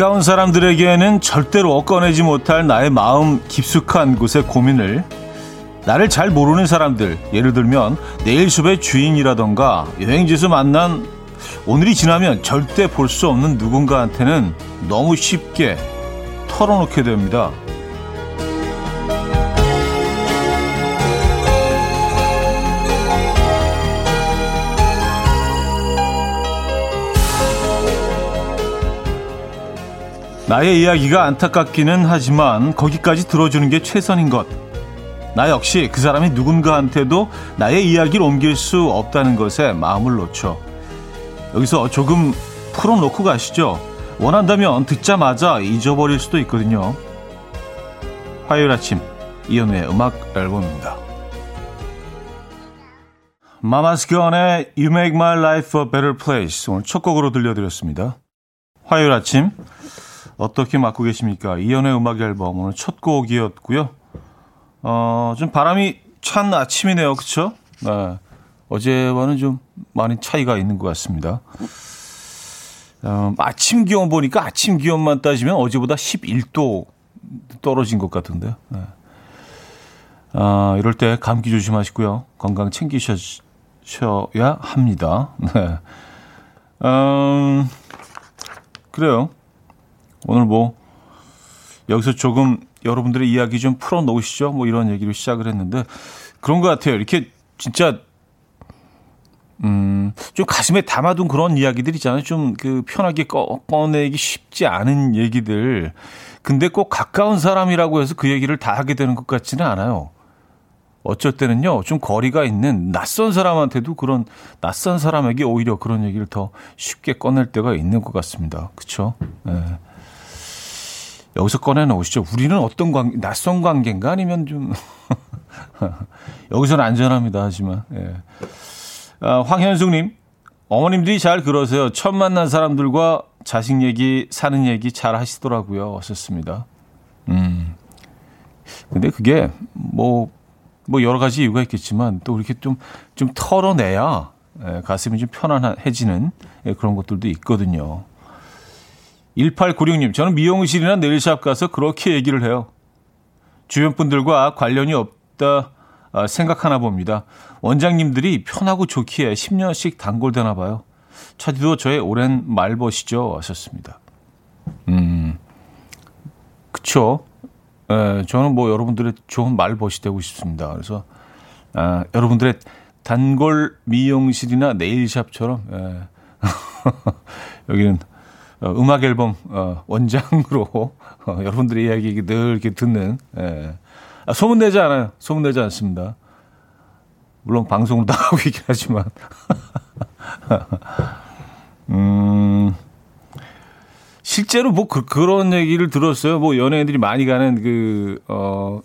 가까운 사람들에게는 절대로 꺼내지 못할 나의 마음 깊숙한 곳의 고민을 나를 잘 모르는 사람들, 예를 들면 내일 숲의 주인이라던가 여행지에서 만난 오늘이 지나면 절대 볼 수 없는 누군가한테는 너무 쉽게 털어놓게 됩니다. 나의 이야기가 안타깝기는 하지만 거기까지 들어주는 게 최선인 것. 나 역시 그 사람이 누군가한테도 나의 이야기를 옮길 수 없다는 것에 마음을 놓죠. 여기서 조금 풀어놓고 가시죠. 원한다면 듣자마자 잊어버릴 수도 있거든요. 화요일 아침 이연우의 음악 앨범입니다. 마마스건의 You Make My Life a Better Place 오늘 첫 곡으로 들려드렸습니다. 화요일 아침 어떻게 맞고 계십니까? 이연의 음악 앨범 오늘 첫 곡이었고요. 어, 좀 바람이 찬 아침이네요. 그쵸? 네. 어제와는 좀 많은 차이가 있는 것 같습니다. 어, 아침 기온 보니까 아침 기온만 따지면 어제보다 11도 떨어진 것 같은데요. 네. 아, 이럴 때 감기 조심하시고요. 건강 챙기셔야 합니다. 네. 음, 그래요. 오늘 뭐 여기서 조금 여러분들의 이야기 좀 풀어 놓으시죠. 뭐 이런 얘기로 시작을 했는데 그런 것 같아요. 이렇게 진짜 음, 좀 가슴에 담아둔 그런 이야기들 있잖아요. 좀 그 편하게 꺼, 꺼내기 쉽지 않은 얘기들. 근데 꼭 가까운 사람이라고 해서 그 얘기를 다 하게 되는 것 같지는 않아요. 어쩔 때는요, 좀 거리가 있는 낯선 사람한테도 그런 낯선 사람에게 오히려 그런 얘기를 더 쉽게 꺼낼 때가 있는 것 같습니다. 그쵸? 네. 여기서 꺼내놓으시죠. 우리는 어떤 관계, 낯선 관계인가 아니면 좀, 여기서는 안전합니다. 하지만, 예. 아, 황현숙님, 어머님들이 잘 그러세요. 처음 만난 사람들과 자식 얘기, 사는 얘기 잘 하시더라고요. 어셨습니다. 음. 근데 그게 뭐, 뭐 여러 가지 이유가 있겠지만 또 이렇게 좀, 좀 털어내야 예, 가슴이 좀 편안해지는 예, 그런 것들도 있거든요. 1896님, 저는 미용실이나 네일샵 가서 그렇게 얘기를 해요. 주변 분들과 관련이 없다 아, 생각하나 봅니다. 원장님들이 편하고 좋기에 10년씩 단골되나 봐요. 차디도 저의 오랜 말벗이죠. 하셨습니다. 음, 그쵸. 에, 저는 뭐 여러분들의 좋은 말벗이 되고 싶습니다. 그래서, 아, 여러분들의 단골 미용실이나 네일샵처럼, 에, 여기는 어, 음악 앨범 어, 원장으로 어, 여러분들의 이야기 늘 이렇게 듣는 예. 아, 소문내지 않아요. 소문내지 않습니다. 물론 방송을 나가고 있긴 하지만 음 실제로 뭐 그, 런 얘기를 들었어요. 뭐 연예인들이 많이 가는 그, 어,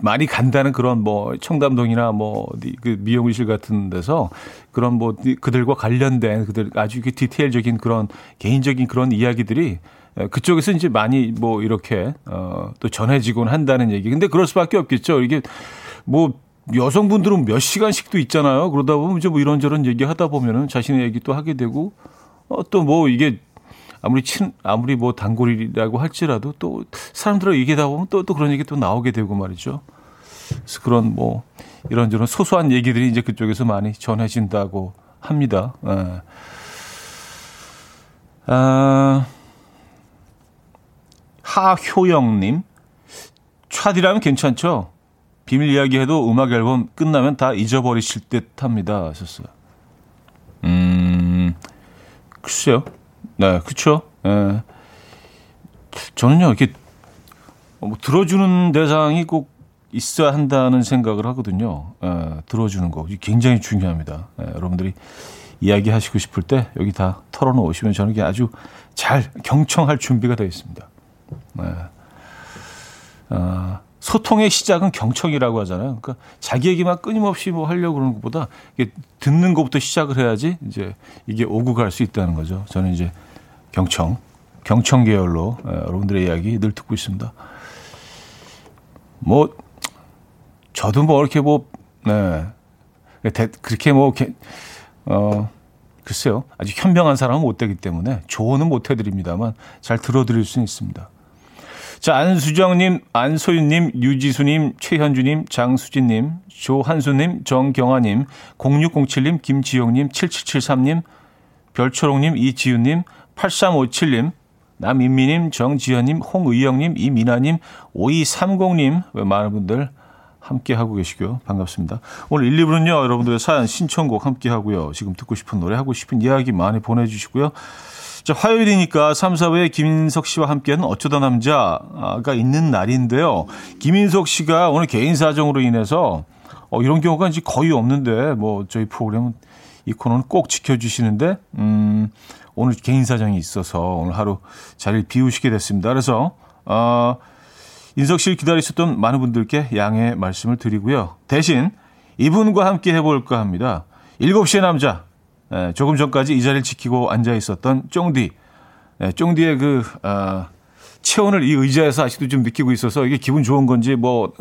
많이 간다는 그런 뭐 청담동이나 뭐 그 미용실 같은 데서 그런 뭐 그들과 관련된 그들 아주 그 디테일적인 그런 개인적인 그런 이야기들이 그쪽에서 이제 많이 뭐 이렇게 어, 또 전해지곤 한다는 얘기. 근데 그럴 수밖에 없겠죠. 이게 뭐 여성분들은 몇 시간씩도 있잖아요. 그러다 보면 이제 뭐 이런저런 얘기 하다 보면은 자신의 얘기 또 하게 되고 어, 또 뭐 이게 아무리 친, 아무리 뭐 단골이라고 할지라도 또 사람들하고 얘기하다 보면 또, 또 그런 얘기 또 나오게 되고 말이죠. 그래서 그런 뭐 이런저런 소소한 얘기들이 이제 그쪽에서 많이 전해진다고 합니다. 예. 아, 하효영님, 차디라면 괜찮죠? 비밀 이야기해도 음악 앨범 끝나면 다 잊어버리실 듯 합니다. 하셨어요. 음, 글쎄요. 네, 그쵸. 예. 저는요, 이렇게, 뭐, 들어주는 대상이 꼭 있어야 한다는 생각을 하거든요. 예, 들어주는 거. 굉장히 중요합니다. 예, 여러분들이 이야기하시고 싶을 때 여기 다 털어놓으시면 저는 이게 아주 잘 경청할 준비가 되어 있습니다. 예. 아, 소통의 시작은 경청이라고 하잖아요. 그러니까 자기 얘기만 끊임없이 뭐 하려고 그러는 것보다 듣는 것부터 시작을 해야지 이제 이게 오고 갈 수 있다는 거죠. 저는 이제 경청, 경청 계열로 예, 여러분들의 이야기 늘 듣고 있습니다. 뭐 저도 뭐 이렇게 뭐 네. 그렇게 뭐어 글쎄요. 아주 현명한 사람은 못 되기 때문에 조언은 못 해드립니다만 잘 들어드릴 수는 있습니다. 자, 안수정님, 안소윤님, 유지수님, 최현주님, 장수진님, 조한수님, 정경아님, 0607님, 김지용님, 7773님, 별초롱님, 이지윤님, 8357님, 남인미님, 정지현님, 홍의영님, 이민아님, 5230님, 많은 분들 함께 하고 계시고요. 반갑습니다. 오늘 1, 2부는요, 여러분들의 사연 신청곡 함께 하고요. 지금 듣고 싶은 노래, 하고 싶은 이야기 많이 보내주시고요. 자, 화요일이니까 3, 4부에 김인석 씨와 함께하는 어쩌다 남자가 있는 날인데요. 김인석 씨가 오늘 개인 사정으로 인해서 어, 이런 경우가 이제 거의 없는데 뭐 저희 프로그램은 이 코너는 꼭 지켜주시는데 음, 오늘 개인 사정이 있어서 오늘 하루 자리를 비우시게 됐습니다. 그래서 어, 인석 씨를 기다리셨던 많은 분들께 양해 말씀을 드리고요. 대신 이분과 함께 해볼까 합니다. 7시의 남자 예, 조금 전까지 이 자리를 지키고 앉아 있었던 쫑디. 예, 쫑디의 그, 아, 체온을 이 의자에서 아직도 좀 느끼고 있어서 이게 기분 좋은 건지 뭐,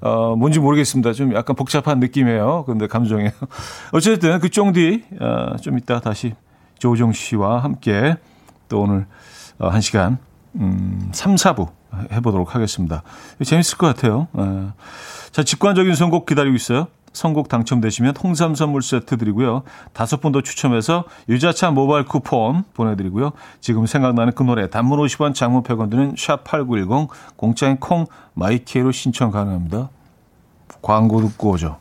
어, 뭔지 모르겠습니다. 좀 약간 복잡한 느낌이에요. 근데 감정이에요. 어쨌든 그 쫑디, 어, 좀 이따 다시 조우정 씨와 함께 또 오늘 어, 한 시간, 음, 3, 4부 해보도록 하겠습니다. 재밌을 것 같아요. 어. 자, 직관적인 선곡 기다리고 있어요. 선곡 당첨되시면 홍삼 선물 세트 드리고요. 다섯 분 더 추첨해서 유자차 모바일 쿠폰 보내드리고요. 지금 생각나는 그 노래 단문 50원 장문 100원 드는 샵8910 공짜인 콩 마이케이로 신청 가능합니다. 광고 듣고 오죠.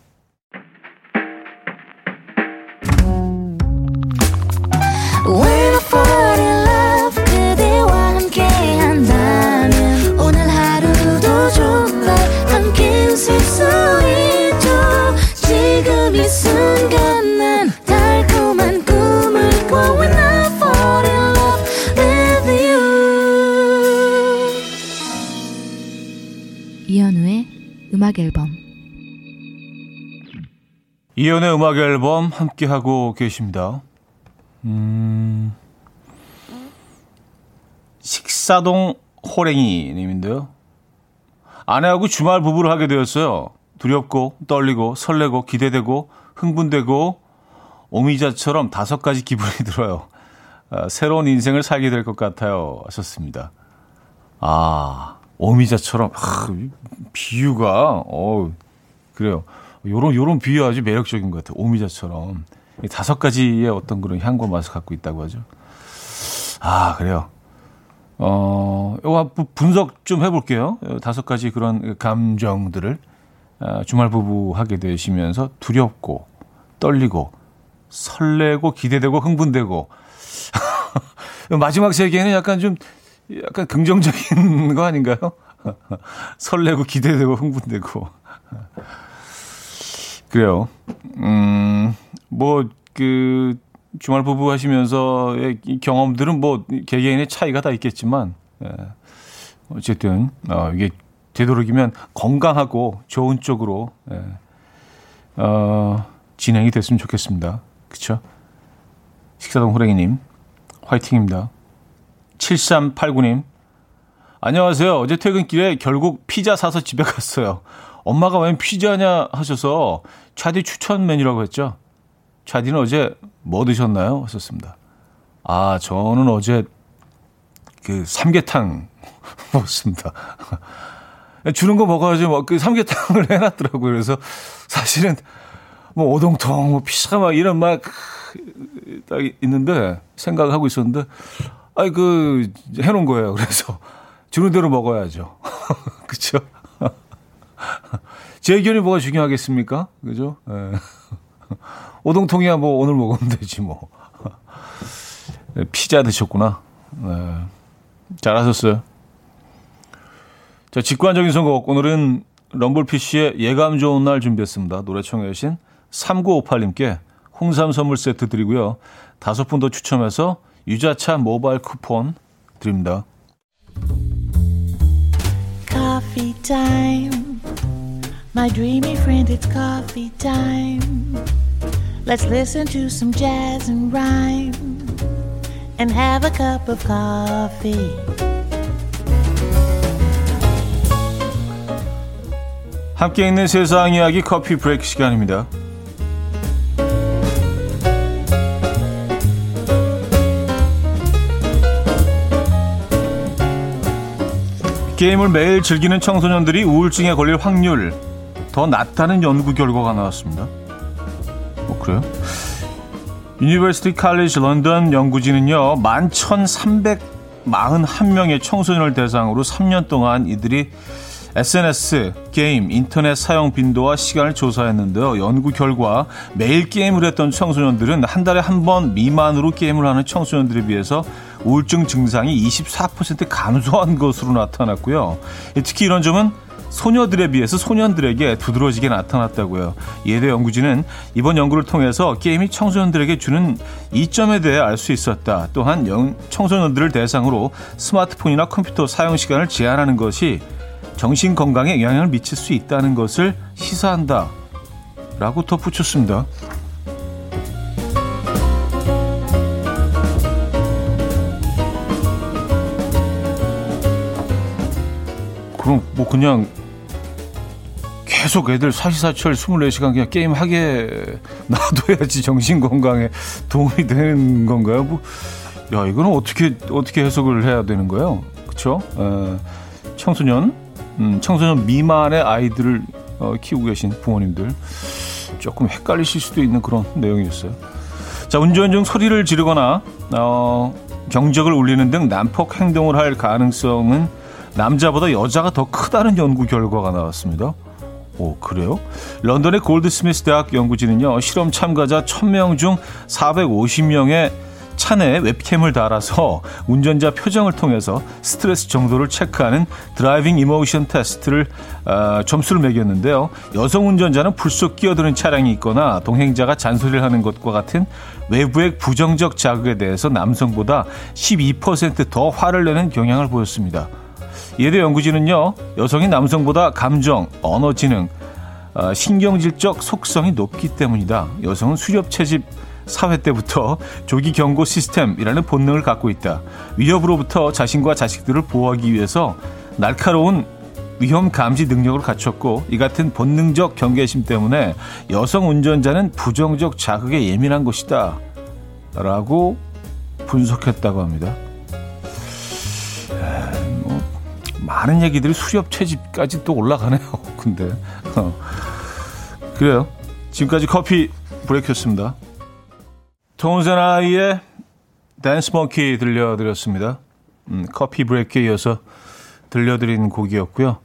음악 앨범 이연의 음악 앨범 함께 하고 계십니다. 음, 식사동 호랭이 님인데요. 아내하고 주말 부부를 하게 되었어요. 두렵고 떨리고 설레고 기대되고 흥분되고 오미자처럼 다섯 가지 기분이 들어요. 아, 새로운 인생을 살게 될 것 같아요. 하셨습니다. 아, 오미자처럼 아, 비유가 어 그래요. 요런 요런 비유 아주 매력적인 것 같아요. 오미자처럼 다섯 가지의 어떤 그런 향과 맛을 갖고 있다고 하죠. 아 그래요. 어, 이거 분석 좀 해볼게요. 다섯 가지 그런 감정들을 아, 주말 부부 하게 되시면서 두렵고 떨리고 설레고 기대되고 흥분되고 마지막 세 개는 약간 좀 약간 긍정적인 거 아닌가요? 설레고 기대되고 흥분되고. 그래요. 음, 뭐, 그, 주말 부부 하시면서의 경험들은 뭐, 개개인의 차이가 다 있겠지만, 예. 어쨌든, 어, 이게 되도록이면 건강하고 좋은 쪽으로, 예. 어, 진행이 됐으면 좋겠습니다. 그쵸? 식사동 호랭이님, 화이팅입니다. 7389님, 안녕하세요. 어제 퇴근길에 결국 피자 사서 집에 갔어요. 엄마가 웬 피자냐 하셔서 차디 추천 메뉴라고 했죠. 차디는 어제 뭐 드셨나요? 하셨습니다. 아, 저는 어제 그 삼계탕 먹었습니다. 주는 거 먹어야지 뭐그 삼계탕을 해놨더라고요. 그래서 사실은 뭐 오동통, 뭐 피자 막 이런 막 딱 있는데 생각을 하고 있었는데 아이 그 해놓은 거예요. 그래서 주는 대로 먹어야죠. 그렇죠? 제 의견이 뭐가 중요하겠습니까? 그죠? 네. 오동통이야 뭐 오늘 먹으면 되지 뭐. 네, 피자 드셨구나. 네. 잘하셨어요. 자, 직관적인 선곡. 오늘은 럼블피쉬의 예감 좋은 날 준비했습니다. 노래 청해 주신 3958님께 홍삼 선물 세트 드리고요. 다섯 분 더 추첨해서 유자차 모바일 쿠폰 드립니다. Coffee time. My dreamy friend, it's coffee time. Let's listen to some jazz and rhyme and have a cup of coffee. 함께 있는 세상 이야기 커피 브레이크 시간입니다. 게임을 매일 즐기는 청소년들이 우울증에 걸릴 확률 더 낮다는 연구 결과가 나왔습니다. 뭐 그래요? 유니버시티 칼리지 런던 연구진은요, 11,341명의 청소년을 대상으로 3년 동안 이들이 SNS, 게임, 인터넷 사용 빈도와 시간을 조사했는데요. 연구 결과 매일 게임을 했던 청소년들은 한 달에 한 번 미만으로 게임을 하는 청소년들에 비해서 우울증 증상이 24% 감소한 것으로 나타났고요. 특히 이런 점은 소녀들에 비해서 소년들에게 두드러지게 나타났다고요. 예대 연구진은 이번 연구를 통해서 게임이 청소년들에게 주는 이점에 대해 알 수 있었다. 또한 청소년들을 대상으로 스마트폰이나 컴퓨터 사용 시간을 제한하는 것이 정신 건강에 영향을 미칠 수 있다는 것을 시사한다. 라고 덧붙였습니다. 그럼 뭐 그냥 계속 애들 사시사철 24시간 그냥 게임 하게 놔둬야지 정신 건강에 도움이 되는 건가요? 뭐, 야, 이거는 어떻게, 어떻게 해석을 해야 되는 거예요? 그쵸? 에, 청소년, 음, 청소년 미만의 아이들을 어, 키우고 계신 부모님들 조금 헷갈리실 수도 있는 그런 내용이었어요. 자, 운전 중 소리를 지르거나, 어, 경적을 울리는 등 난폭 행동을 할 가능성은 남자보다 여자가 더 크다는 연구 결과가 나왔습니다. 오, 그래요? 런던의 골드스미스 대학 연구진은요, 실험 참가자 1000명 중 450명의 차내에 webcam을 달아서 운전자 표정을 통해서 스트레스 정도를 체크하는 driving emotion test를 어, 점수를 매겼는데요. 여성 운전자는 불쑥 끼어드는 차량이 있거나 동행자가 잔소리를 하는 것과 같은 외부의 부정적 자극에 대해서 남성보다 12%더 화를 내는 경향을 보였습니다. 예대 연구진은요, 여성이 남성보다 감정, 언어 지능, 어, 신경질적 속성이 높기 때문이다. 여성은 수렵 채집 사회 때부터 조기 경고 시스템이라는 본능을 갖고 있다. 위협으로부터 자신과 자식들을 보호하기 위해서 날카로운 위험 감지 능력을 갖췄고 이 같은 본능적 경계심 때문에 여성 운전자는 부정적 자극에 예민한 것이다. 라고 분석했다고 합니다. 많은 얘기들이 수렵 채집까지 또 올라가네요. 근데 어. 그래요. 지금까지 커피 브레이크였습니다. 톤센 아이의 댄스 몽키 들려드렸습니다. 음, 커피 브레이크에 이어서 들려드린 곡이었고요.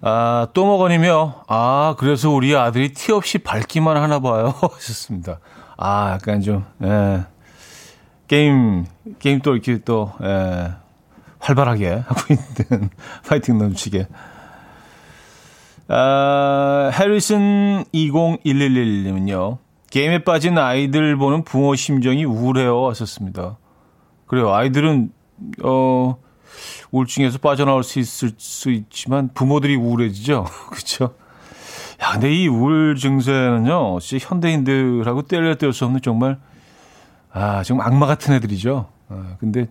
아, 또 먹어니며, 아, 그래서 우리 아들이 티 없이 밝기만 하나 봐요. 하셨습니다. 아, 약간 좀, 예. 게임, 게임 또 이렇게 또, 예. 활발하게 하고 있는 파이팅 넘치게. 아, 해리슨 20111님은요. 게임에 빠진 아이들 보는 부모 심정이 우울해요 하셨습니다. 그래요. 아이들은 어 우울증에서 빠져나올 수 있을 수 있지만 부모들이 우울해지죠. 그렇죠? 야, 근데 이 우울 증세는요. 진짜 현대인들하고 떼려 뗄수 없는 정말 아, 정말 악마 같은 애들이죠. 아, 근데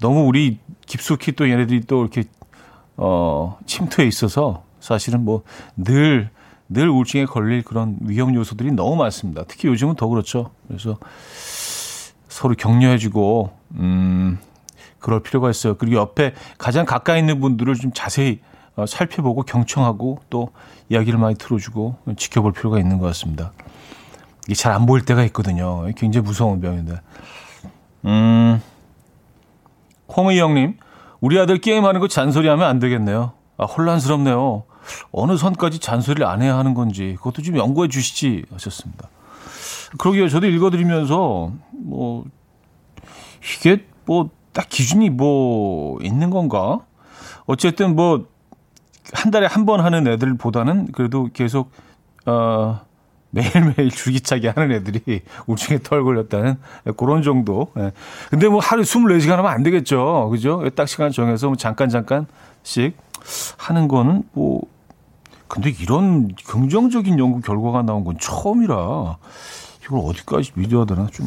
너무 우리 깊숙이 또 얘네들이 또 이렇게 어 침투해 있어서 사실은 뭐 늘 늘 우울증에 걸릴 그런 위험 요소들이 너무 많습니다. 특히 요즘은 더 그렇죠. 그래서 서로 격려해주고 음 그럴 필요가 있어요. 그리고 옆에 가장 가까이 있는 분들을 좀 자세히 어, 살펴보고 경청하고 또 이야기를 많이 들어주고 지켜볼 필요가 있는 것 같습니다. 이게 잘 안 보일 때가 있거든요. 굉장히 무서운 병인데. 음. 홍의영님, 우리 아들 게임하는 거 잔소리하면 안 되겠네요. 아, 혼란스럽네요. 어느 선까지 잔소리를 안 해야 하는 건지 그것도 좀 연구해 주시지 하셨습니다. 그러게요. 저도 읽어드리면서 뭐 이게 뭐 딱 기준이 뭐 있는 건가? 어쨌든 뭐 한 달에 한 번 하는 애들보다는 그래도 계속 어 매일매일 줄기차게 하는 애들이 우울증에 털 걸렸다는 그런 정도. 예. 근데 뭐 하루 24시간 하면 안 되겠죠. 그죠? 딱 시간 정해서 뭐 잠깐 잠깐씩 하는 거는 뭐 근데 이런 긍정적인 연구 결과가 나온 건 처음이라 이걸 어디까지 믿어야 되나 좀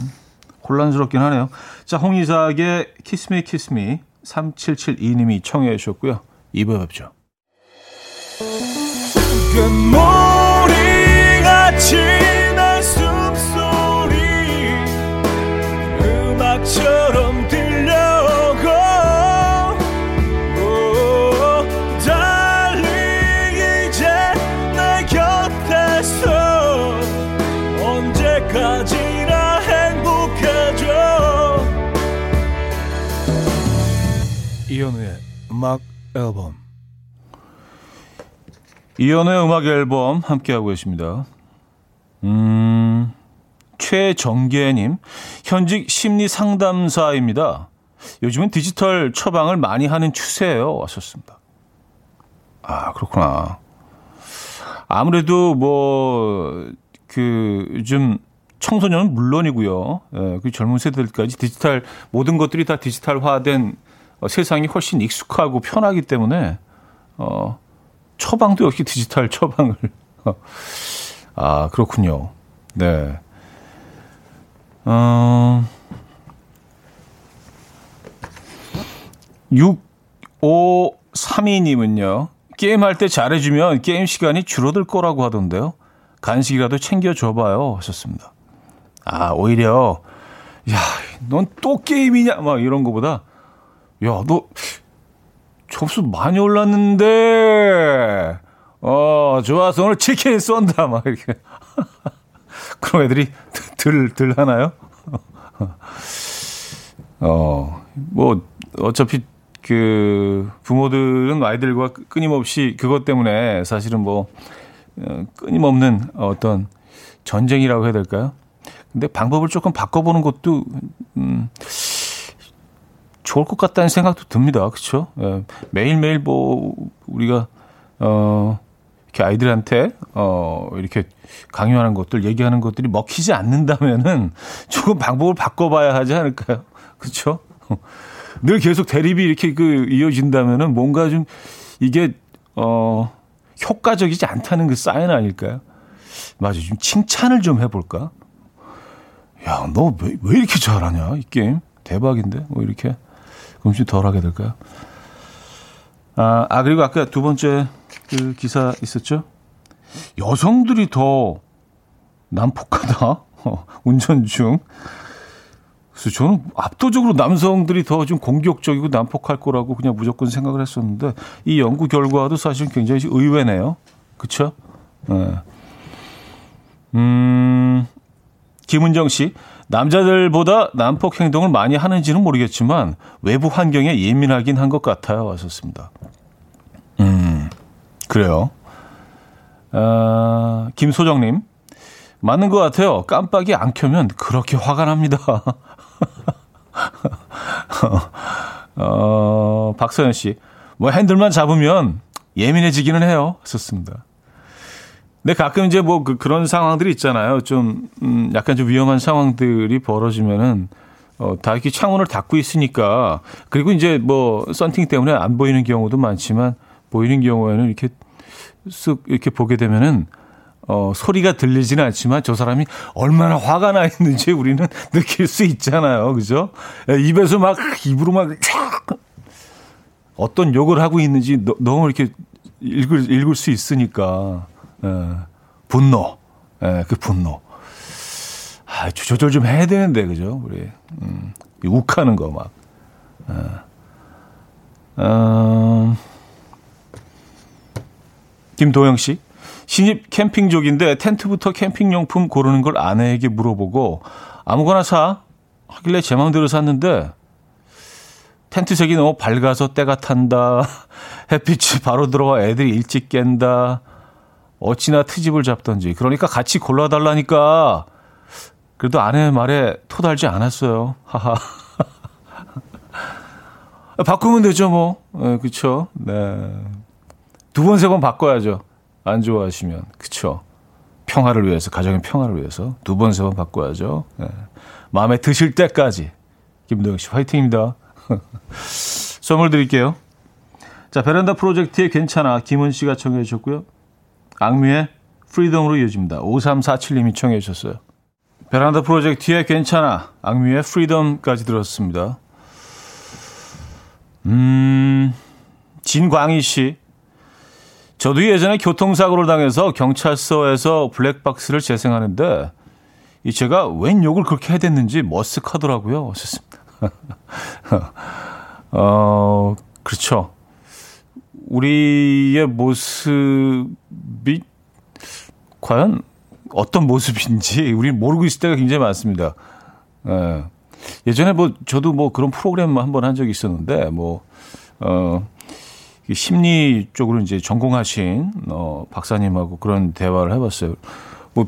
혼란스럽긴 하네요. 자, 홍이삭의 키스미 키스미 3772님이 청해 주셨고요. 2부에 뵙죠. 같 음악 앨범 이연우의 음악 앨범 함께하고 계십니다. 음, 최정계님, 현직 심리 상담사입니다. 요즘은 디지털 처방을 많이 하는 추세예요. 왔었습니다. 아, 그렇구나. 아무래도 뭐, 그, 요즘 청소년은 물론이고요. 예, 그 젊은 세대들까지 디지털, 모든 것들이 다 디지털화된 어, 세상이 훨씬 익숙하고 편하기 때문에, 어, 처방도 역시 디지털 처방을. 아, 그렇군요. 네. 어, 6532님은요, 게임할 때 잘해주면 게임 시간이 줄어들 거라고 하던데요. 간식이라도 챙겨줘봐요. 하셨습니다. 아, 오히려, 야, 넌 또 게임이냐? 막 이런 거보다, 야, 너 점수 많이 올랐는데, 어, 좋아서 오늘 치킨 쏜다. 막 이렇게. 그런 애들이 들, 들 하나요? 어, 뭐, 어차피 그 부모들은 아이들과 끊임없이 그것 때문에 사실은 뭐 어, 끊임없는 어떤 전쟁이라고 해야 될까요? 근데 방법을 조금 바꿔보는 것도 음, 좋을 것 같다는 생각도 듭니다. 그렇죠? 예, 매일매일 뭐 우리가 어 이렇게 아이들한테 어 이렇게 강요하는 것들 얘기하는 것들이 먹히지 않는다면은 조금 방법을 바꿔봐야 하지 않을까요? 그렇죠? 늘 계속 대립이 이렇게 그 이어진다면은 뭔가 좀 이게 어 효과적이지 않다는 그 사인 아닐까요? 맞아, 좀 칭찬을 좀 해볼까? 야, 너 왜 왜 이렇게 잘하냐 이 게임 대박인데 뭐 이렇게 그럼 좀 덜하게 될까요? 아, 아 그리고 아까 두 번째 그 기사 있었죠? 여성들이 더 난폭하다. 어, 운전 중. 그래서 저는 압도적으로 남성들이 더 좀 공격적이고 난폭할 거라고 그냥 무조건 생각을 했었는데 이 연구 결과도 사실 굉장히 의외네요. 그렇죠? 네. 음, 김은정 씨, 남자들보다 난폭 행동을 많이 하는지는 모르겠지만 외부 환경에 예민하긴 한 것 같아요. 왔었습니다. 음, 그래요. 아, 김소정님, 맞는 것 같아요. 깜빡이 안 켜면 그렇게 화가 납니다. 어, 박서연 씨. 뭐 핸들만 잡으면 예민해지기는 해요. 썼습니다. 근데 가끔 이제 뭐 그, 그런 상황들이 있잖아요. 좀, 음, 약간 좀 위험한 상황들이 벌어지면은, 어, 다 이렇게 창문을 닫고 있으니까, 그리고 이제 뭐, 썬팅 때문에 안 보이는 경우도 많지만, 보이는 경우에는 이렇게 쓱 이렇게 보게 되면은, 어, 소리가 들리지는 않지만 저 사람이 얼마나 화가 나 있는지 우리는 느낄 수 있잖아요. 그죠? 예, 입에서 막, 입으로 막, 어떤 욕을 하고 있는지 너, 너무 이렇게 읽을, 읽을 수 있으니까. 예, 분노. 예, 그 분노. 아, 조절 좀 해야 되는데, 그죠? 우리. 음, 욱하는 거 막. 예. 음, 김도영 씨. 신입 캠핑족인데 텐트부터 캠핑용품 고르는 걸 아내에게 물어보고 아무거나 사 하길래 제 마음대로 샀는데 텐트 색이 너무 밝아서 때가 탄다. 햇빛이 바로 들어와 애들이 일찍 깬다. 어찌나 트집을 잡던지. 그러니까 같이 골라달라니까. 그래도 아내 말에 토달지 않았어요. 하하. 바꾸면 되죠, 뭐. 네, 그쵸. 네. 두 번, 세 번 바꿔야죠. 안 좋아하시면 그쵸 평화를 위해서 가정의 평화를 위해서 두 번 세 번 바꿔야죠. 네. 마음에 드실 때까지 김도영 씨 화이팅입니다. 선물 드릴게요. 자 베란다 프로젝트의 괜찮아 김은 씨가 청해 주셨고요. 악뮤의 Freedom으로 이어집니다. 5347님이 청해 주셨어요. 베란다 프로젝트의 괜찮아 악뮤의 Freedom까지 들었습니다. 음 진광희 씨 저도 예전에 교통사고를 당해서 경찰서에서 블랙박스를 재생하는데 이 제가 웬 욕을 그렇게 해댔는지 머쓱하더라고요. 어셨습니다. 어, 그렇죠. 우리의 모습이 과연 어떤 모습인지 우리는 모르고 있을 때가 굉장히 많습니다. 예. 예전에 뭐 저도 뭐 그런 프로그램 한번 한 적이 있었는데 뭐 어, 심리 쪽으로 이제 전공하신 어, 박사님하고 그런 대화를 해봤어요. 뭐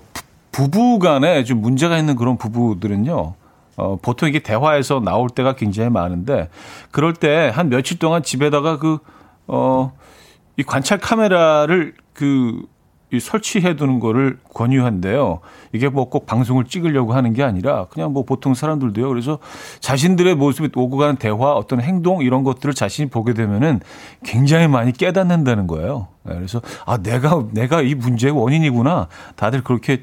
부부 간에 좀 문제가 있는 그런 부부들은요. 어, 보통 이게 대화에서 나올 때가 굉장히 많은데 그럴 때 한 며칠 동안 집에다가 그, 어, 이 관찰 카메라를 그, 이 설치해 두는 거를 권유한대요. 이게 뭐 꼭 방송을 찍으려고 하는 게 아니라 그냥 뭐 보통 사람들도요. 그래서 자신들의 모습이 오고 가는 대화, 어떤 행동 이런 것들을 자신이 보게 되면은 굉장히 많이 깨닫는다는 거예요. 네, 그래서 아, 내가, 내가 이 문제의 원인이구나. 다들 그렇게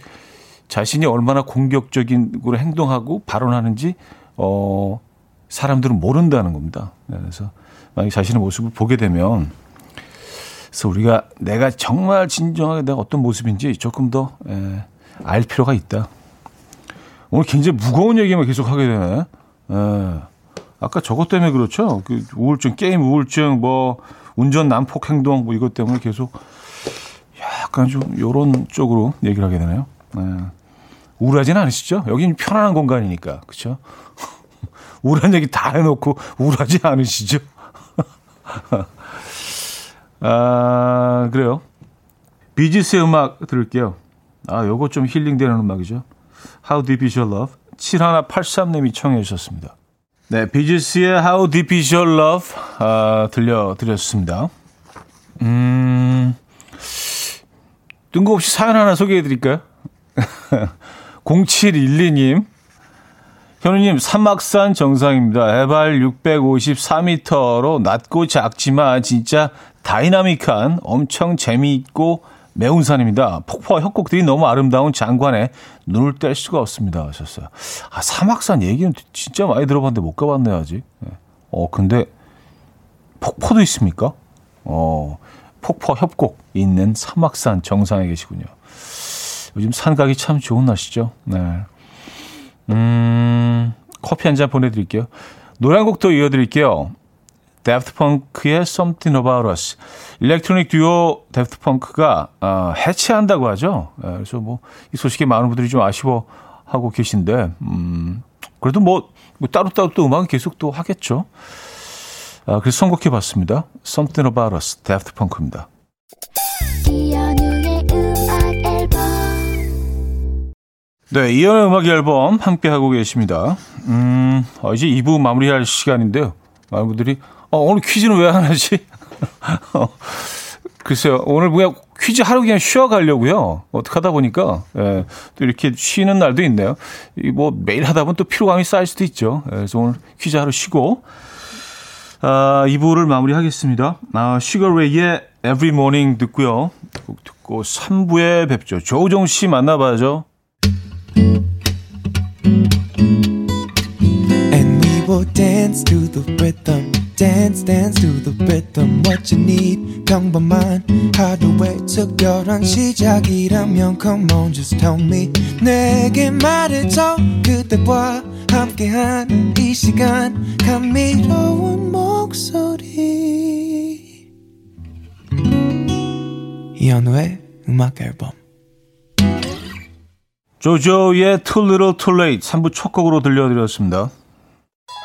자신이 얼마나 공격적인 으로 행동하고 발언하는지 어 사람들은 모른다는 겁니다. 네, 그래서 만약 자신의 모습을 보게 되면 그래서 우리가 내가 정말 진정하게 내가 어떤 모습인지 조금 더알 필요가 있다. 오늘 굉장히 무거운 얘기만 계속 하게 되네. 에, 아까 저것 때문에 그렇죠. 그 우울증, 게임 우울증, 뭐 운전 난폭 행동 뭐 이것 때문에 계속 약간 좀 요런 쪽으로 얘기를 하게 되네요. 에. 우울하지는 않으시죠? 여기는 편안한 공간이니까. 그렇죠? 우울한 얘기 다 해놓고 우울하지 않으시죠? 아, 그래요. 비지스의 음악 들을게요. 아, 요거 좀 힐링되는 음악이죠. How Deep Is Your Love. 7183님이 청해 주셨습니다. 네, 비지스의 How Deep Is Your Love 아, 들려드렸습니다. 음, 뜬금없이 사연 하나 소개해 드릴까요? 0712님, 현우님, 삼막산 정상입니다. 해발 654m로 낮고 작지만 진짜 다이나믹한 엄청 재미있고 매운 산입니다. 폭포와 협곡들이 너무 아름다운 장관에 눈을 뗄 수가 없습니다. 하셨어요. 아, 삼악산 얘기는 진짜 많이 들어봤는데 못 가봤네요, 아직. 네. 어, 근데 폭포도 있습니까? 어, 폭포 협곡 있는 삼악산 정상에 계시군요. 요즘 산 가기 참 좋은 날씨죠. 네. 음, 커피 한 잔 보내드릴게요. 노래 한곡더 이어드릴게요. Daft Punk의 Something About Us. electronic 듀오 Daft Punk가 어, 해체한다고 하죠. 네, 그래서 뭐 이 소식에 많은 분들이 좀 아쉬워하고 계신데, 음, 그래도 뭐, 뭐 따로따로 또 음악은 계속 또 하겠죠. 아, 그래서 선곡해 봤습니다. Something About Us, Daft Punk입니다. 네, 이연의 음악 앨범 함께 하고 계십니다. 음, 어, 이제 2부 마무리할 시간인데요. 많은 분들이 어, 오늘 퀴즈는 왜 안 하지? 어, 글쎄요, 오늘 그냥 퀴즈 하루 그냥 쉬어가려고요. 어떻게 하다 보니까 예, 또 이렇게 쉬는 날도 있네요. 이 뭐 매일 하다 보면 또 피로감이 쌓일 수도 있죠. 예, 그래서 오늘 퀴즈 하루 쉬고 아, 2부를 마무리하겠습니다. 아, 슈거레이의 Every Morning 듣고요. 듣고 3부에 뵙죠. 조우정 씨 만나봐야죠. Will dance to the rhythm. dance dance to the rhythm what you need 평범한 하루의 특별한 시작이라면 come on just tell me 내게 말해줘 그대와 함께한 이 시간 감미로운 목소리 이현우의 음악 앨범 JoJo의 Too Little Too Late 3부 첫 곡으로 들려드렸습니다.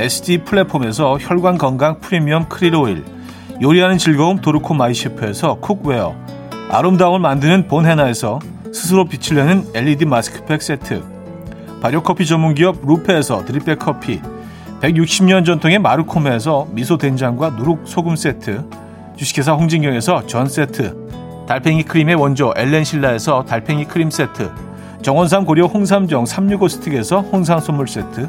SD 플랫폼에서 혈관 건강 프리미엄 크릴 오일 요리하는 즐거움 도르코 마이셰프에서 cookware 아름다움을 만드는 본헤나에서 스스로 빛을 내는 LED 마스크팩 세트 발효커피 전문기업 루페에서 drip bag 커피 160년 전통의 마르코메에서 미소된장과 누룩소금 세트 주식회사 홍진경에서 전 세트 달팽이 크림의 원조 엘렌실라에서 달팽이 크림 세트 정원삼 고려 홍삼정 365 스틱에서 홍삼 선물 세트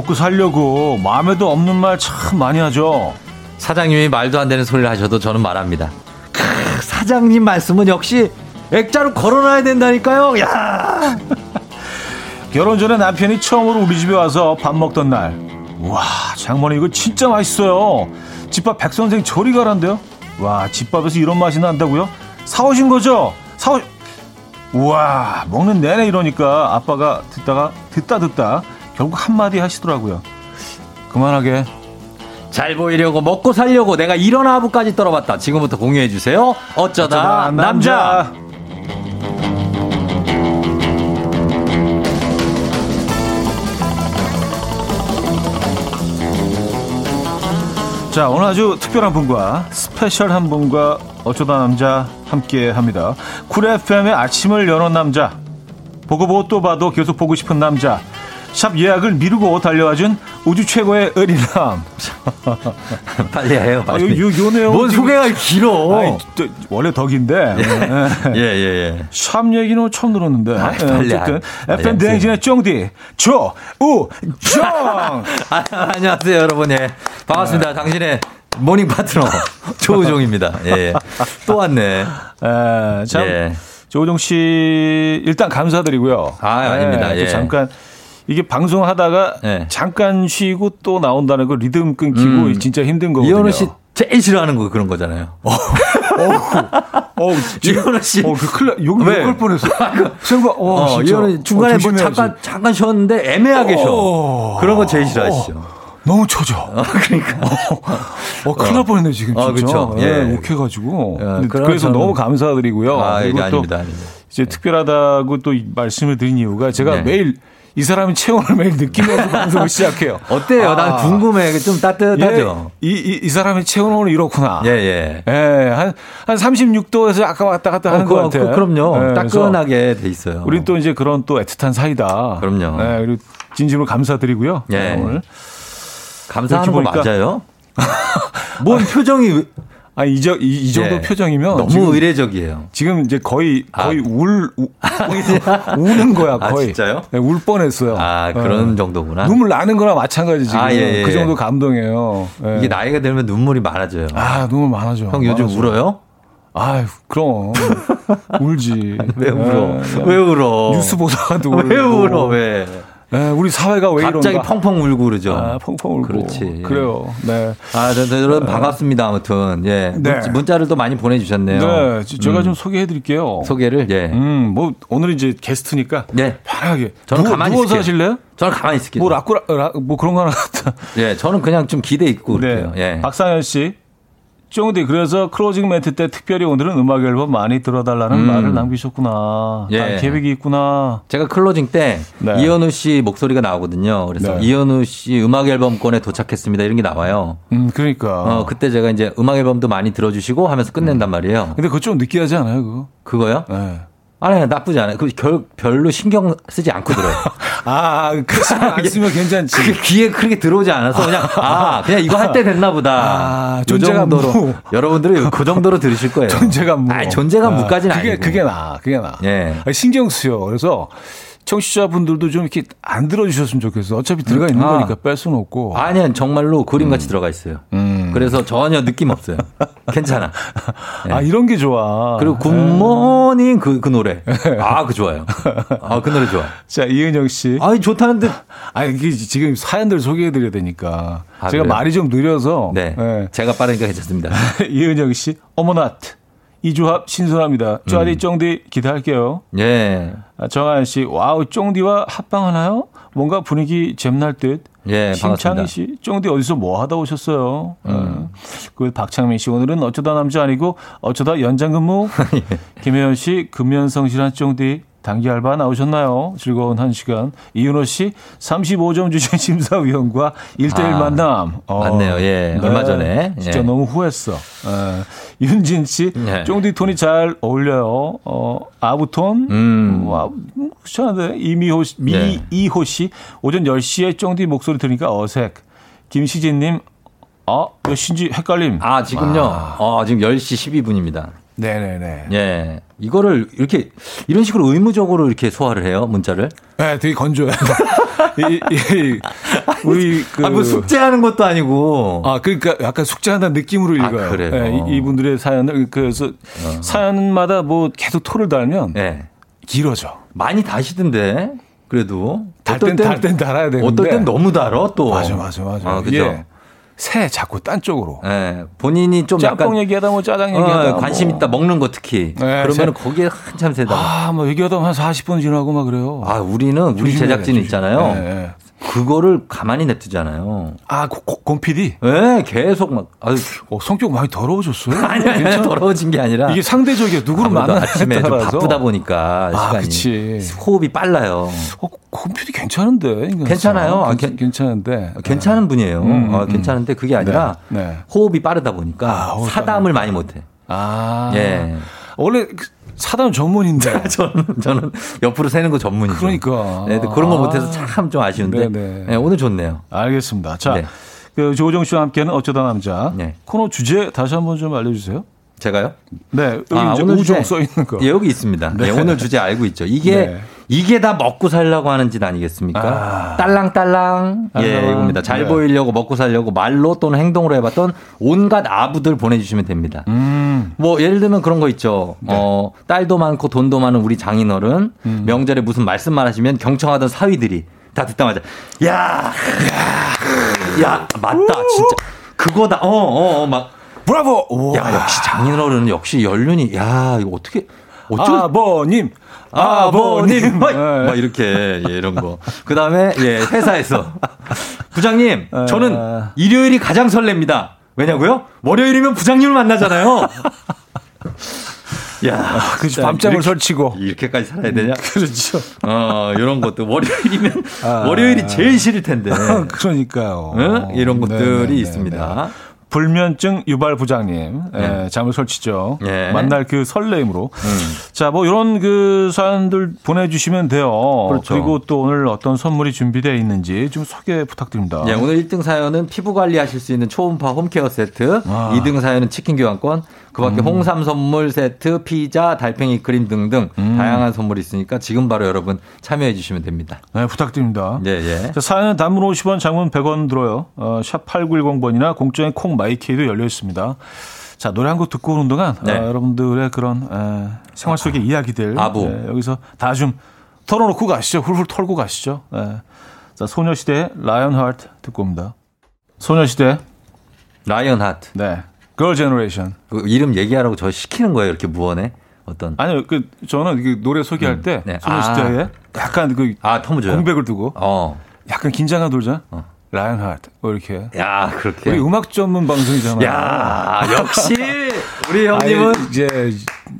먹고 살려고 마음에도 없는 말 참 많이 하죠. 사장님이 말도 안 되는 소리를 하셔도 저는 말합니다. 크, 사장님 말씀은 역시 액자로 걸어놔야 된다니까요. 야 결혼 전에 남편이 처음으로 우리 집에 와서 밥 먹던 날. 와, 장모님 이거 진짜 맛있어요. 집밥 백선생 저리 가란데요. 와, 집밥에서 이런 맛이 난다고요? 사오신 거죠? 사오. 우와, 먹는 내내 이러니까 아빠가 듣다가 듣다 듣다 결국 한마디 하시더라고요. 그만하게. 잘 보이려고 먹고 살려고 내가 이런 아부까지 떨어봤다. 지금부터 공유해 주세요. 어쩌다, 어쩌다 남자. 자, 오늘 아주 특별한 분과 스페셜 한 분과 어쩌다 남자 함께 합니다. 쿨 FM의 아침을 여는 남자. 보고 보고 또 봐도 계속 보고 싶은 남자. 샵 예약을 미루고 달려와준 우주 최고의 어린남. 빨리 해요. 아, 빨리. 요, 요, 요네요. 뭔 소개가 길어. 아이, 저, 원래 덕인데. 예, 예, 예. 샵 얘기는 처음 들었는데. 아, 예, 빨리, 어쨌든 아, FM 아, 대행진의 쫑디, 조, 우, 정! 아, 안녕하세요, 여러분. 예. 반갑습니다. 당신의 모닝 파트너 조우종입니다. 예. 또 왔네. 에, 참, 예. 조우종 씨, 일단 감사드리고요. 아, 아닙니다. 또 예. 잠깐, 이게 방송하다가 예. 잠깐 쉬고 또 나온다는 거 리듬 끊기고 음. 진짜 힘든 거거든요. 이현우 씨 제일 싫어하는 거 그런 거잖아요. 어, 이현우 씨. 어, 그 큰일, 나- 욕, 왜? 욕할 뻔했어. 생각, 어, 어. 이현우 중간에 어, 뭐. 잠깐, 잠깐 쉬었는데 애매하게 쉬어. 어. 그런 거 제일 싫어하시죠. 너무 쳐져. 그러니까. 어, 큰일 날 뻔했네, 지금. 어, 진짜. 그쵸. 예. 예. 욱해가지고. 예, 근데 그러나 그래서 저는- 너무 감사드리고요. 아, 그리고 또 아닙니다, 아닙니다. 이제 특별하다고 또 이- 말씀을 드린 이유가 제가 네. 매일 이 사람이 체온을 매일 느끼면서 방송을 시작해요. 어때요? 아. 난 궁금해. 좀 따뜻하죠? 예, 이, 이, 이 사람의 체온 오늘 이렇구나. 예, 예. 예, 한, 한 36도에서 아까 왔다 갔다 하는 어, 것 그, 같아요. 그, 그럼요. 예, 따끈하게 돼 있어요. 우린 또 이제 그런 또 애틋한 사이다. 그럼요. 예, 그리고 진심으로 감사드리고요. 예. 네, 오늘. 감사하는 거 맞아요? 뭔 표정이 아, 이, 저, 이, 이 정도 예. 표정이면. 너무 지금, 의례적이에요. 지금 이제 거의, 거의 아. 울, 우, 우는 거야, 아, 거의. 진짜요? 네, 울 뻔했어요. 아, 그런 어. 정도구나. 눈물 나는 거랑 마찬가지 지금. 아, 예, 예. 그 정도 감동이에요. 예. 이게 나이가 들면 눈물이 많아져요. 아, 눈물 많아져. 형 요즘 많아져. 울어요? 아유, 그럼. 울지. 왜 울어? 예, 왜 울어? 뉴스 보다가도 왜. 울어? 왜? 예, 우리 사회가 왜 갑자기 이런가? 펑펑 울고 그러죠. 아, 펑펑 울고. 그렇지. 그래요. 네. 아, 저, 저, 여러분 반갑습니다. 아무튼 예 네. 문- 문자를 또 많이 보내주셨네요. 네. 저- 제가 음. 좀 소개해 드릴게요. 소개를 예. 음, 뭐, 오늘 이제 게스트니까. 네. 편하게. 저는 누워, 가만히 누워서 있을게요. 하실래요? 저는 가만히 있을게요. 뭐, 라꾸라, 라, 뭐 그런 거 하나. 예, 저는 그냥 좀 기대 있고 그래요. 네. 예. 박상현 씨. 쫑디, 그래서 클로징 멘트 때 특별히 오늘은 음악 앨범 많이 들어달라는 음. 말을 남기셨구나. 예. 아, 계획이 있구나. 제가 클로징 때 네. 이현우 씨 목소리가 나오거든요. 그래서 네. 이현우 씨 음악 앨범권에 도착했습니다. 이런 게 나와요. 음, 그러니까. 어, 그때 제가 이제 음악 앨범도 많이 들어주시고 하면서 끝낸단 말이에요. 근데 그거 좀 느끼하지 않아요, 그거? 그거요? 네. 아니, 나쁘지 않아요. 그 결, 별로 신경 쓰지 않고 들어요. 아, 그 신경 안 쓰면 괜찮지. 그게 귀에 크게 들어오지 않아서 그냥 아 그냥 이거 할 때 됐나 보다. 아, 요 존재감 정도로 무. 여러분들은 그 정도로 들으실 거예요. 존재감 무. 아니, 존재감 아, 무까지는 그게, 아니고. 그게 나, 그게 나. 예. 신경 쓰여. 그래서 청취자분들도 좀 이렇게 안 들어주셨으면 좋겠어. 어차피 들어가 있는 아. 거니까 뺄 수는 없고. 아니야 정말로 그림같이 들어가 있어요. 음. 그래서 전혀 느낌 없어요. 괜찮아. 예. 아, 이런 게 좋아. 그리고 굿모닝 그, 그 노래. 아, 그 좋아요. 아, 그 노래 좋아. 자, 이은영 씨. 아니, 좋다는데. 아니, 이게 지금 사연들 소개해드려야 되니까. 아, 제가 그래요? 말이 좀 느려서. 네. 예. 제가 빠르니까 괜찮습니다. 이은영 씨. 어머나. 이 조합 신선합니다. 쪼아디 쫑디 기대할게요. 예. 아, 정하연 씨. 와우, 쫑디와 합방하나요? 뭔가 분위기 잼날 듯. 예, 심창희. 씨, 쫑디 어디서 뭐 하다 오셨어요? 음. 그 박창민 씨, 오늘은 어쩌다 남자 아니고 어쩌다 연장 근무. 예. 김혜연 씨, 근면성실한 쫑디. 단기 알바 나오셨나요? 즐거운 한 시간. 이윤호 씨 35점 주신 심사위원과 1대1 아, 만남. 어, 맞네요. 예, 얼마 전에. 진짜 예. 너무 후했어. 예. 윤진 씨, 예. 쫑디 톤이 잘 어울려요. 어, 아부톤. 음. 와, 괜찮은데. 이미호 씨, 네. 미이호 씨, 오전 10시에 쫑디 목소리 들으니까 어색. 김시진님, 아, 몇 시인지 헷갈림. 아, 지금요? 어, 지금 10시 12분입니다. 네네네. 예. 이거를 이렇게, 이런 식으로 의무적으로 이렇게 소화를 해요, 문자를. 네, 되게 건조해. 이, 이, 우리 그. 아, 뭐 숙제하는 것도 아니고. 아, 그러니까 약간 숙제한다는 느낌으로 아, 읽어요. 그래요? 네, 이, 이분들의 사연을 그래서 사연마다 뭐 계속 토를 달면 예. 길어져. 많이 다시던데, 그래도. 달 어떨 땐 땐- 달땐 달아야 되는데. 어떨 땐 너무 달아, 또. 맞아, 맞아, 맞아. 아, 그죠? 예. 새 자꾸 딴 쪽으로. 예. 본인이 좀 짬뽕 약간. 얘기하다 뭐 짜장 얘기하다. 어, 관심 뭐. 있다, 먹는 거 특히. 네, 그러면 제- 거기에 한참 세다가. 아, 뭐 얘기하다 한 40분 지나고 막 그래요. 아, 우리는 우리 제작진 돼, 있잖아요. 예, 예. 그거를 가만히 냅두잖아요. 아, 고- 고- 곰 PD? 예, 계속 막, 아유, 어, 성격 많이 더러워졌어요? 아니, 아니, 아니, 더러워진 게 아니라. 이게 상대적이야. 누구를 만나냐에 아침에 좀. 바쁘다 보니까 아, 시간이. 그치. 호흡이 빨라요. 어, 곰 PD 괜찮은데. 괜찮아요. 아, 괜, 괜- 괜찮은데. 괜찮은 분이에요. 음, 어, 음. 괜찮은데 그게 아니라 네, 네. 호흡이 빠르다 보니까 아, 사담을 많이 못해. 아. 예. 원래 그 사단 전문인데. 저는 저는 옆으로 새는 거 전문이죠. 그러니까. 네, 그런 거 아. 못해서 참 좀 아쉬운데 네네. 네, 오늘 좋네요. 알겠습니다. 자, 네. 그 조정 씨와 함께하는 어쩌다 남자 네. 코너 주제 다시 한번 좀 알려주세요. 제가요? 네, 아, 오늘 주제. 써 있는 거. 예, 여기 있습니다. 네, 네. 오늘 주제 알고 있죠. 이게 네. 이게 다 먹고 살려고 하는 짓 아니겠습니까? 아. 딸랑딸랑. 예. 이겁니다. 잘 네. 보이려고 먹고 살려고 말로 또는 행동으로 해봤던 온갖 아부들 보내주시면 됩니다. 음, 뭐 예를 들면 그런 거 있죠. 어 딸도 많고 돈도 많은 우리 장인어른 음. 명절에 무슨 말씀만 하시면 경청하던 사위들이 다 듣자마자 야, 야, 맞다 진짜 그거다. 어어막 브라보. 우와. 야 역시 장인어른은 역시 연륜이 야 이거 어떻게 어쩌 아버님, 아버님 아버님. 막, 네. 막 이렇게 예, 이런 거. 그 다음에 예 회사에서 부장님 저는 에. 일요일이 가장 설렙니다. 왜냐고요? 월요일이면 부장님을 만나잖아요. 야, 진짜 밤잠을 이렇게- 설치고. 이렇게까지 살아야 되냐? 그렇죠. 어, 이런 것도 월요일이면 아. 월요일이 제일 싫을 텐데. 그러니까요. 응? 이런 것들이 네네네네. 있습니다. 불면증 유발 부장님, 네. 예, 잠을 설치죠. 예. 만날 그 설레임으로. 음. 자, 뭐 이런 그 사연들 보내주시면 돼요. 그렇죠. 리고또 오늘 어떤 선물이 준비되어 있는지 좀 소개 부탁드립니다. 예, 오늘 1등 사연은 피부 관리하실 수 있는 초음파 홈케어 세트, 아. 2등 사연은 치킨 교환권, 그 밖에 홍삼 선물 세트, 피자, 달팽이 크림 등등 다양한 선물이 있으니까 지금 바로 여러분 참여해 주시면 됩니다. 네, 부탁드립니다. 예, 예. 자, 사연은 단문 50원, 장문 100원 들어요. 어, 샵 8910번이나 공정의 콩 마이케이도 열려 있습니다. 자, 노래 한 곡 듣고 오는 동안 네. 어, 여러분들의 그런 에, 생활 속의 이야기들 아부. 예, 여기서 다 좀 털어놓고 가시죠. 훌훌 털고 가시죠. 예. 자, 소녀시대 Lion Heart 듣고 옵니다. 소녀시대 Lion Heart. 네. Girls' Generation. 그 이름 얘기하라고 저 시키는 거예요, 이렇게 무언에? 어떤. 아니요. 그 저는 그 노래 소개할 음, 때 네. 소녀시대에 약간 그 아, 텀을 줘요. 공백을 두고 어. 약간 긴장감 돌잖아. 어. Lion Heart. 뭐 이렇게. 야, 그렇게. 우리 음악 전문 방송이잖아요. 야, 역시 우리 아니, 형님은 이제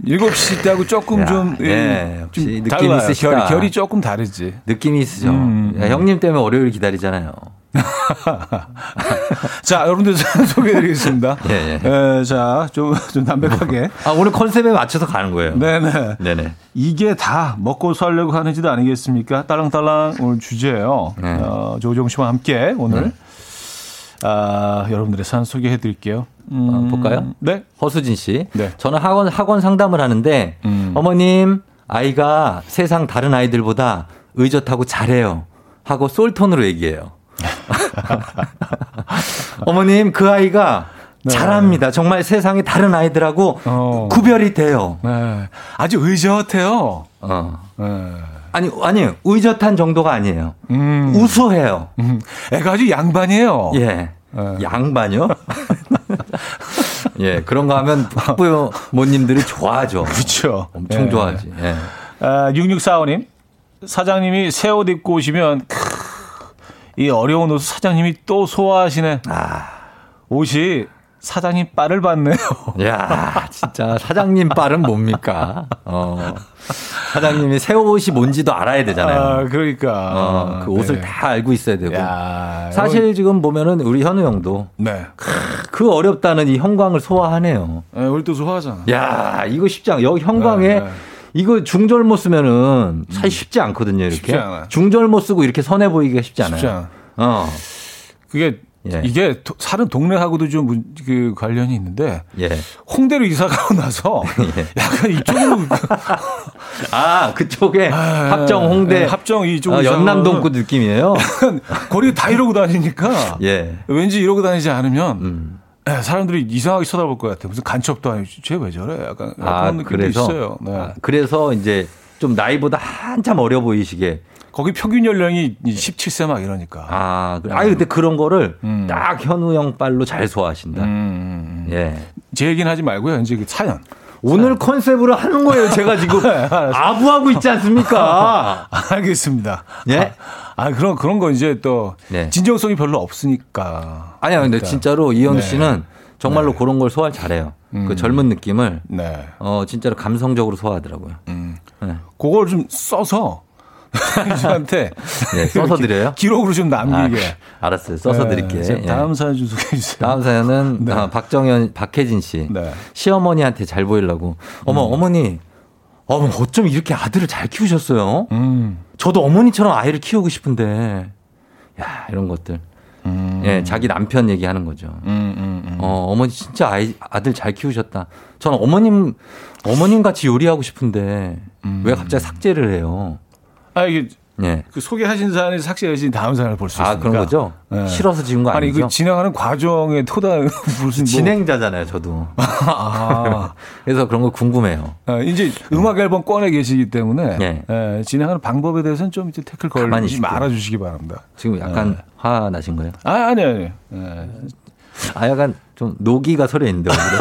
7시 때하고 조금 야, 좀, 예, 예, 역시 좀 느낌이 달라요. 있으시다. 결이, 결이 조금 다르지. 느낌이 있으죠. 음, 야, 형님 때문에 월요일 기다리잖아요. 자, 여러분들 소개해드리겠습니다. 예, 예, 자, 좀, 좀 담백하게. 아, 오늘 컨셉에 맞춰서 가는 거예요. 네네. 네네. 이게 다 먹고 살려고 하는 짓 아니겠습니까? 딸랑딸랑 오늘 주제예요. 네. 어, 조종 씨와 함께 오늘 네. 아, 여러분들의 사연 소개해 드릴게요. 음, 어, 볼까요? 네. 허수진 씨. 네. 저는 학원, 학원 상담을 하는데, 음. 어머님, 아이가 세상 다른 아이들보다 의젓하고 잘해요. 하고 솔톤으로 얘기해요. 어머님, 그 아이가 네. 잘합니다. 정말 세상에 다른 아이들하고 어. 구별이 돼요. 네. 아주 의젓해요. 어. 네. 아니, 아니, 의젓한 정도가 아니에요. 음. 우수해요. 음. 애가 아주 양반이에요. 예. 네. 양반요? 예, 그런 거 하면 학부모님들이 좋아하죠. 그렇죠. 엄청 예. 좋아하지. 예. 아, 6645님. 사장님이 새 옷 입고 오시면 크, 이 어려운 옷 사장님이 또 소화하시네. 아, 옷이 사장님 빨을 받네요. 야, 진짜 사장님 빨은 뭡니까? 어. 사장님이 새 옷이 뭔지도 알아야 되잖아요. 아, 그러니까. 어, 그 옷을 네. 다 알고 있어야 되고. 야, 사실 지금 보면은 우리 현우 형도 네. 그 어렵다는 이 형광을 소화하네요. 네, 우리 또 소화하잖아. 야, 이거 쉽지 않아. 여기 형광에 네, 네. 이거 중절모 쓰면은 사실 쉽지 않거든요, 이렇게. 쉽지 않아요. 중절모 쓰고 이렇게 선해 보이기가 쉽지 않아요. 쉽지 않아. 어. 그게 예. 이게 도- 사는 동네하고도 좀 그 관련이 있는데 예. 홍대로 이사 가고 나서 예. 약간 이쪽으로 아, 그쪽에 합정 홍대 네, 합정 어, 이사 연남동구 가면은 느낌이에요. 거리 다 이러고 다니니까 예. 왠지 이러고 다니지 않으면 음. 예, 사람들이 이상하게 쳐다볼 것 같아. 무슨 간첩도 아니고 쟤왜 저래? 약간 아, 그런 느낌도 그래서 있어요. 네. 아, 그래서 이제 좀 나이보다 한참 어려 보이시게 거기 평균 연령이 17세 막 이러니까. 아, 그래. 아니 근데 그런 거를 음. 딱 현우 형 빨로 잘 소화하신다. 음, 음, 음. 예. 제 얘기는 하지 말고요. 이제 그 사연. 오늘 컨셉으로 하는 거예요. 제가 지금 아부하고 있지 않습니까? 알겠습니다. 예? 아, 아, 그런 그런 거 이제 또 네. 진정성이 별로 없으니까. 아니야, 근데 일단. 진짜로 이현우 네. 씨는 정말로 그런 걸 소화를 잘해요. 음. 그 젊은 느낌을 네. 어 진짜로 감성적으로 소화하더라고요. 음. 네. 그걸 좀 써서 저한테 네, 써서 드려요? 기록으로 좀 아, 남기게. 알았어요. 써서 네, 드릴게. 예. 다음 사연 좀 소개해 주세요. 다음 사연은 네. 어, 박정현, 박혜진 씨. 네. 시어머니한테 잘 보이려고. 어머, 어머니. 어머, 어쩜 이렇게 아들을 잘 키우셨어요? 음. 저도 어머니처럼 아이를 키우고 싶은데. 야, 이런 것들. 음. 예, 자기 남편 얘기하는 거죠. 음, 음, 음. 어, 어머니 진짜 아이, 아들 잘 키우셨다. 저는 어머님, 어머님 같이 요리하고 싶은데. 음. 왜 갑자기 삭제를 해요? 아, 이게 예. 그 소개하신 사연이 삭제하신 다음 사연을 볼 수 있으니까. 아, 그런 거죠? 네. 싫어서 지은 거 아니, 아니죠? 그 진행하는 과정에 토다 무슨 뭐. 진행자잖아요, 저도. 아, 그래서 그런 거 궁금해요. 아, 이제 음악 앨범 꺼내 계시기 때문에 네. 예, 진행하는 방법에 대해서는 좀 이제 태클 걸지 있을게요. 말아 주시기 바랍니다. 지금 약간 화 나신 거예요? 아, 아니, 아니. 예. 아, 약간 좀 노기가 서려 있는데, 얼굴에.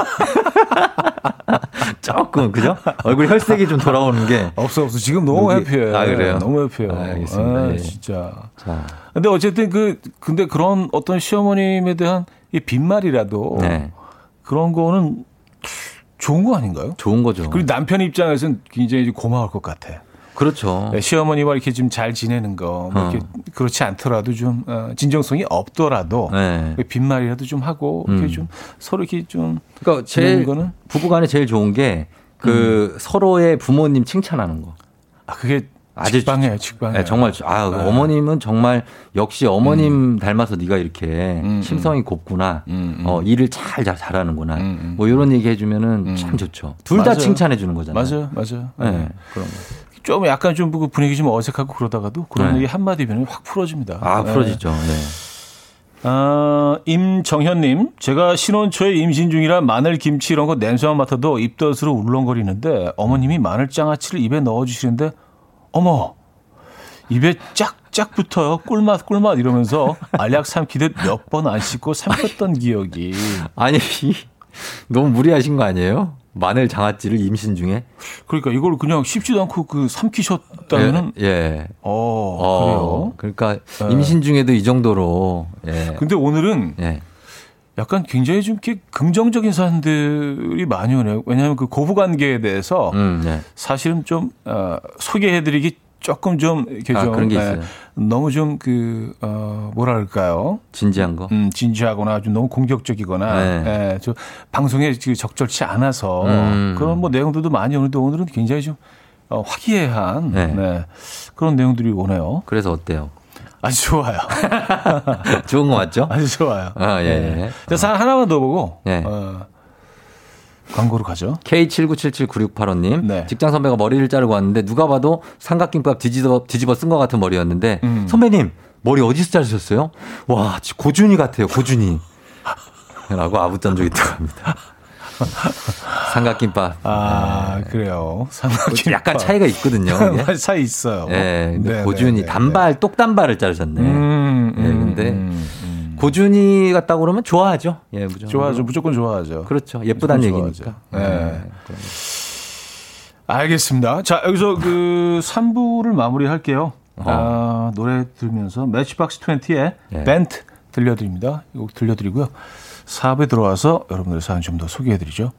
조금, 그죠? 얼굴 혈색이 좀 돌아오는 게. 없어, 없어. 지금 너무 여기- 해피해. 아, 그래요? 너무 해피해요. 아, 알겠습니다. 아, 예. 진짜. 자, 근데 어쨌든 그, 근데 그런 어떤 시어머님에 대한 이 빈말이라도 네. 그런 거는 좋은 거 아닌가요? 좋은 거죠. 그리고 남편 입장에서는 굉장히 고마울 것 같아. 그렇죠. 네, 시어머니와 이렇게 좀 잘 지내는 거, 뭐 어. 이렇게 그렇지 않더라도 좀 어, 진정성이 없더라도 네. 빈말이라도 좀 하고 이렇게 음. 좀 서로 이렇게 좀 그러니까 제일, 거는 부부간에 제일 좋은 게, 그, 서로의 부모님 칭찬하는 거. 아 그게 아주 직방해요, 직방해. 네, 정말 아 네. 어머님은 정말 역시 어머님 닮아서 네가 이렇게 음, 심성이 곱구나. 음, 음. 어 일을 잘, 잘 잘하는구나. 음, 음. 뭐 이런 얘기 해주면은 음. 참 좋죠. 둘 다. 칭찬해 주는 거잖아요. 맞아요, 맞아요. 네, 네. 그런 거. 좀 약간 좀그 분위기 좀 어색하고 그러다가도 그런 네. 얘기 한마디면 확 풀어집니다. 아 네. 풀어지죠. 네. 아, 임정현님, 제가 신혼 초에 임신 중이라 마늘, 김치 이런 거 냄새만 맡아도 입덧으로 울렁거리는데 어머님이 마늘 장아찌를 입에 넣어주시는데 어머 입에 쫙쫙 붙어요. 꿀맛 꿀맛 이러면서 알약 삼키듯 몇 번 안 씻고 삼켰던 기억이. 아니 너무 무리하신 거 아니에요? 마늘 장아찌를 임신 중에? 그러니까 이걸 그냥 씹지도 않고 그 삼키셨다면은 예. 예. 어, 어, 그래요. 그러니까 네. 임신 중에도 이 정도로 예. 근데 오늘은 예. 약간 굉장히 좀 이렇게 긍정적인 사연들이 많이 오네요. 왜냐하면 그 고부관계에 대해서 음, 예. 사실은 좀 어, 소개해드리기 조금 좀 이렇게 아, 좀 그런 게 예, 있어요. 너무 좀그 어, 뭐랄까요? 진지한 거. 음, 진지하거나 좀 너무 공격적이거나 네. 예, 저 방송에 그 적절치 않아서 음. 그런 뭐 내용들도 많이 오는데 오늘은 굉장히 좀 어, 화기애애한 네. 네, 그런 내용들이 오네요. 그래서 어때요? 아주 좋아요. 좋은 거 맞죠? 아주 좋아요. 아, 예, 예. 자, 사연 하나만 더 보고 예. 어, 광고로 가죠. K79779685님. 네. 직장 선배가 머리를 자르고 왔는데 누가 봐도 삼각김밥 뒤집어, 뒤집어 쓴 것 같은 머리였는데 음. 선배님 머리 어디서 자르셨어요? 와 고준이 같아요 고준이. 라고 아부전적이 들어갑니다. 삼각김밥. 아 그래요. 삼각김밥. 약간 차이가 있거든요. 차이 있어요. 예, 근데 네, 고준이 네, 네, 단발 똑단발을 자르셨네. 네. 음, 예, 근데 음, 음. 고준이 같다고 그러면 좋아하죠. 예, 무조건. 좋아하죠. 무조건 좋아하죠. 그렇죠. 예쁘다는 얘기니까. 좋아하죠. 네. 알겠습니다. 자, 여기서 그 3부를 마무리할게요. 어. 아, 노래 들으면서 매치박스 20의 예. 벤트 들려드립니다. 이거 들려드리고요. 사업에 들어와서 여러분들의 사연 좀 더 소개해드리죠.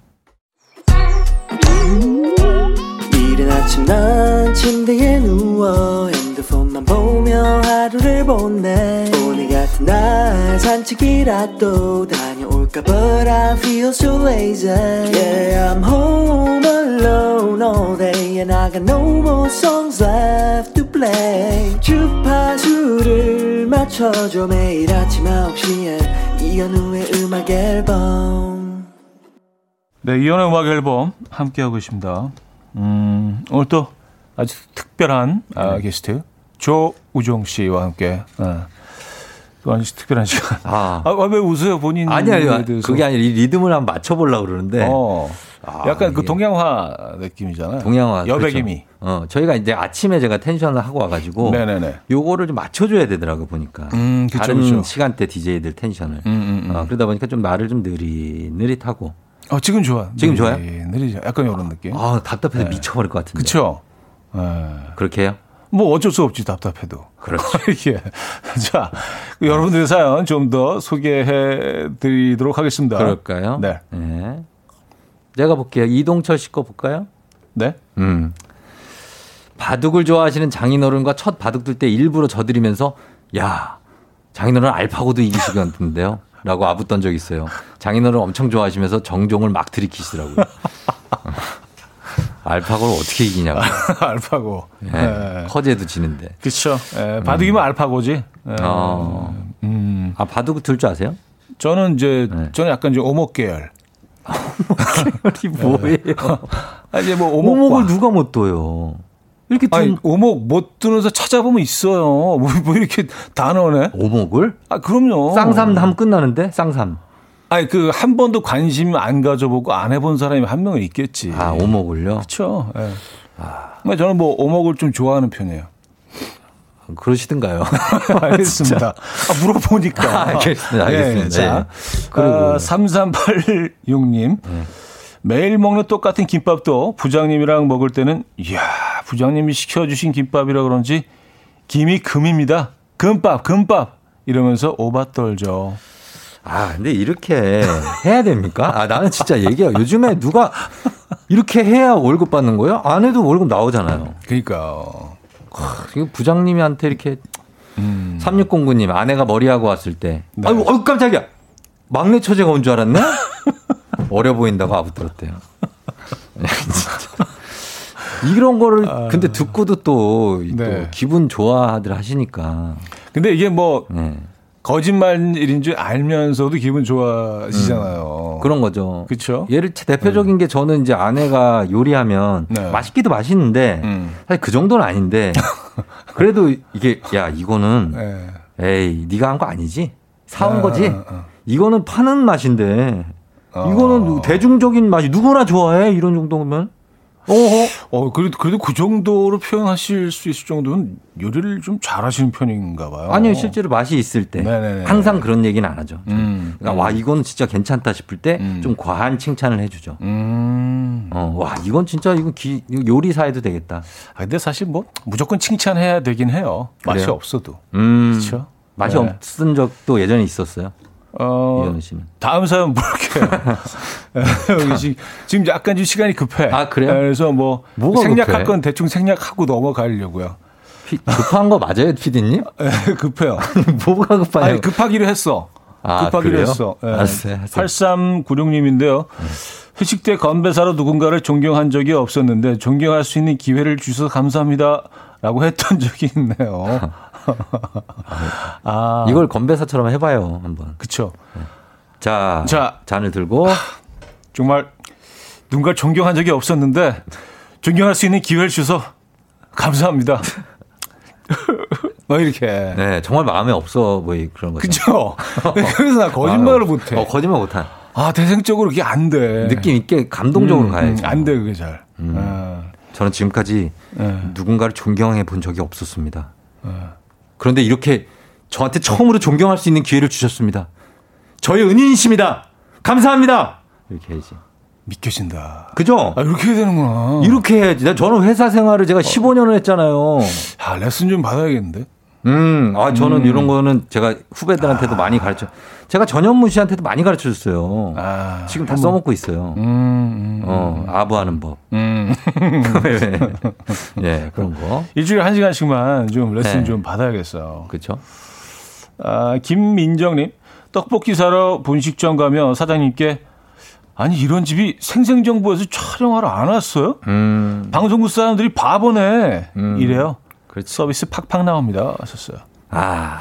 이른 아침 난 침대에 누워 핸드폰 만 보며 하루를 보내. 오늘 같은 날 산책이라도 다녀올까? But I feel so lazy. Yeah I'm home alone. all day And I got no more songs left to play. 주파수를 맞춰줘. 매일 아침 9시에 이현우의 음악 앨범. 네, 이연의 음악 앨범 함께하고 있습니다. 음, 오늘 또 아주 특별한 아, 네. 게스트 조우종 씨와 함께 아, 또 아주 특별한 시간. 아. 아, 왜 웃어요 본인? 아니, 대해서. 그게 아니라 이 리듬을 한번 맞춰보려고 그러는데. 어, 아, 약간 그 동양화 느낌이잖아요. 동양화. 여백임이. 그렇죠. 어, 저희가 이제 아침에 제가 텐션을 하고 와가지고. 네네네. 요거를 좀 맞춰줘야 되더라고요, 보니까. 음, 그쵸, 다른 그쵸. 시간대 DJ들 텐션을. 음, 음, 음. 어, 그러다 보니까 좀 말을 좀 느릿느릿하고. 어, 지금 좋아. 지금 좋아요? 네, 느리죠. 약간 이런 느낌. 아, 답답해서 미쳐버릴 것 같은데. 네. 그쵸? 예. 그렇게 해요? 뭐 어쩔 수 없지 답답해도. 그렇죠. 예. 자, 여러분들의 사연 좀 더 소개해 드리도록 하겠습니다. 그럴까요? 네. 네. 제가 볼게요. 이동철 씨 거 볼까요? 네. 음. 바둑을 좋아하시는 장인어른과 첫 바둑 둘 때 일부러 져드리면서 야 장인어른 알파고도 이기시겠는데요? 라고 아붓던 적이 있어요. 장인어른 엄청 좋아하시면서 정종을 막 들이키시더라고요. 알파고를 어떻게 이기냐고. 알파고. 예. 예. 허재도 지는데. 그쵸. 예, 바둑이면 알파고지. 예. 어. 음. 아, 바둑 둘줄 아세요? 저는 이제, 네. 저는 약간 이제 오목 계열. 이 뭐예요? 아, 이제 뭐 오목과. 오목을 누가 못 둬요? 이렇게 두 아니, 오목 못 두면서 찾아보면 있어요. 뭐, 뭐 이렇게 단어네? 오목을? 아, 그럼요. 쌍삼 하면 끝나는데? 쌍삼. 아니, 그, 한 번도 관심 안 가져보고 안 해본 사람이 한 명은 있겠지. 아, 오목을요? 그쵸. 예. 아. 저는 뭐, 오목을 좀 좋아하는 편이에요. 그러시든가요? 알겠습니다. 아, 물어보니까. 아, 알겠습니다. 알겠습니다. 예, 자, 네. 그리고- 아, 3386님. 매일 먹는 똑같은 김밥도 부장님이랑 먹을 때는, 이야, 부장님이 시켜주신 김밥이라 그런지 김이 금입니다. 금밥, 금밥. 이러면서 오바 떨죠. 아, 근데 이렇게 해야 됩니까? 아, 나는 진짜 얘기해요. 요즘에 누가 이렇게 해야 월급 받는 거예요? 안 해도 월급 나오잖아요. 그러니까. 이거 부장님한테 이렇게 3609님 아내가 머리하고 왔을 때 네. 아이고, 아이고 깜짝이야. 막내 처제가 온 줄 알았네? 어려 보인다고 아부들었대요. 이런 거를 근데 듣고도 또, 또 아. 네. 기분 좋아들 하시니까. 근데 이게 뭐, 네. 거짓말일인 줄 알면서도 기분 좋아지잖아요. 음. 그런 거죠. 그쵸? 예를 들 대표적인 게 저는 이제 아내가 요리하면 네. 맛있기도 맛있는데 음. 사실 그 정도는 아닌데 그래도 이게 야 이거는 예. 에이 네가 한 거 아니지 사온 어, 거지 어, 어. 이거는 파는 맛인데 어. 이거는 대중적인 맛이 누구나 좋아해 이런 정도면 어허 어, 그래도, 그래도 그 정도로 표현하실 수 있을 정도는 요리를 좀 잘하시는 편인가 봐요. 아니요 실제로 맛이 있을 때 네네네. 항상 그런 얘기는 안 하죠. 음. 그러니까 와 이건 진짜 괜찮다 싶을 때좀 음. 과한 칭찬을 해주죠. 음. 어, 와, 이건 진짜, 이건 기, 이거 요리사에도 되겠다. 아, 근데 사실 뭐 무조건 칭찬해야 되긴 해요. 맛이 그래요? 없어도. 음. 그쵸? 맛이 네. 없은 적도 예전에 있었어요. 어. 다음 사연 볼게요. 지금, 지금 약간 좀 시간이 급해. 아, 그래요? 그래서 뭐 생략할? 건 대충 생략하고 넘어가려고요. 피- 급한 거 맞아요, 피디님? 예, 급해요. 뭐가 급해요? 아니, 급하기로 했어. 아, 급하기로 그래요? 했어. 예. 알았어요, 알았어요. 8396님인데요. 회식 때 건배사로 누군가를 존경한 적이 없었는데 존경할 수 있는 기회를 주셔서 감사합니다. 라고 했던 적이 있네요. 아, 이걸 건배사처럼 해봐요, 한번. 그쵸. 자, 자. 잔을 들고. 정말 누군가 존경한 적이 없었는데 존경할 수 있는 기회를 주셔서 감사합니다. 뭐 이렇게. 네, 정말 마음에 없어 보이 그런 거죠. 그쵸. 그래서 나 거짓말을 못해. 어, 거짓말 못한. 아, 대생적으로 그게 안 돼. 느낌 있게 감동적으로 음, 가야죠. 음, 안 돼, 그게 잘. 아, 저는 지금까지 예. 누군가를 존경해 본 적이 없었습니다. 그런데 이렇게 저한테 처음으로 존경할 수 있는 기회를 주셨습니다. 저의 은인이십니다. 감사합니다. 이렇게 해야지. 믿겨진다. 그죠? 아, 이렇게 해야 되는구나. 이렇게 해야지. 나 저는 회사 생활을 제가 15년을 했잖아요. 아, 레슨 좀 받아야겠는데? 음, 아, 저는 음. 이런 거는 제가 후배들한테도 많이 가르쳐. 제가 전현무 씨한테도 많이 가르쳐 줬어요. 아, 지금 다 써먹고 있어요. 음, 음, 어, 아부하는 법. 음. 예, 그런 거. 일주일에 한 시간씩만 좀 레슨 네. 좀 받아야겠어요. 그렇죠. 아, 김민정님, 떡볶이 사러 분식점 가면 사장님께 아니 이런 집이 생생정보에서 촬영하러 안 왔어요? 음, 방송국 사람들이 바보네 음. 이래요. 그렇지. 서비스 팍팍 나옵니다. 하셨어요. 아,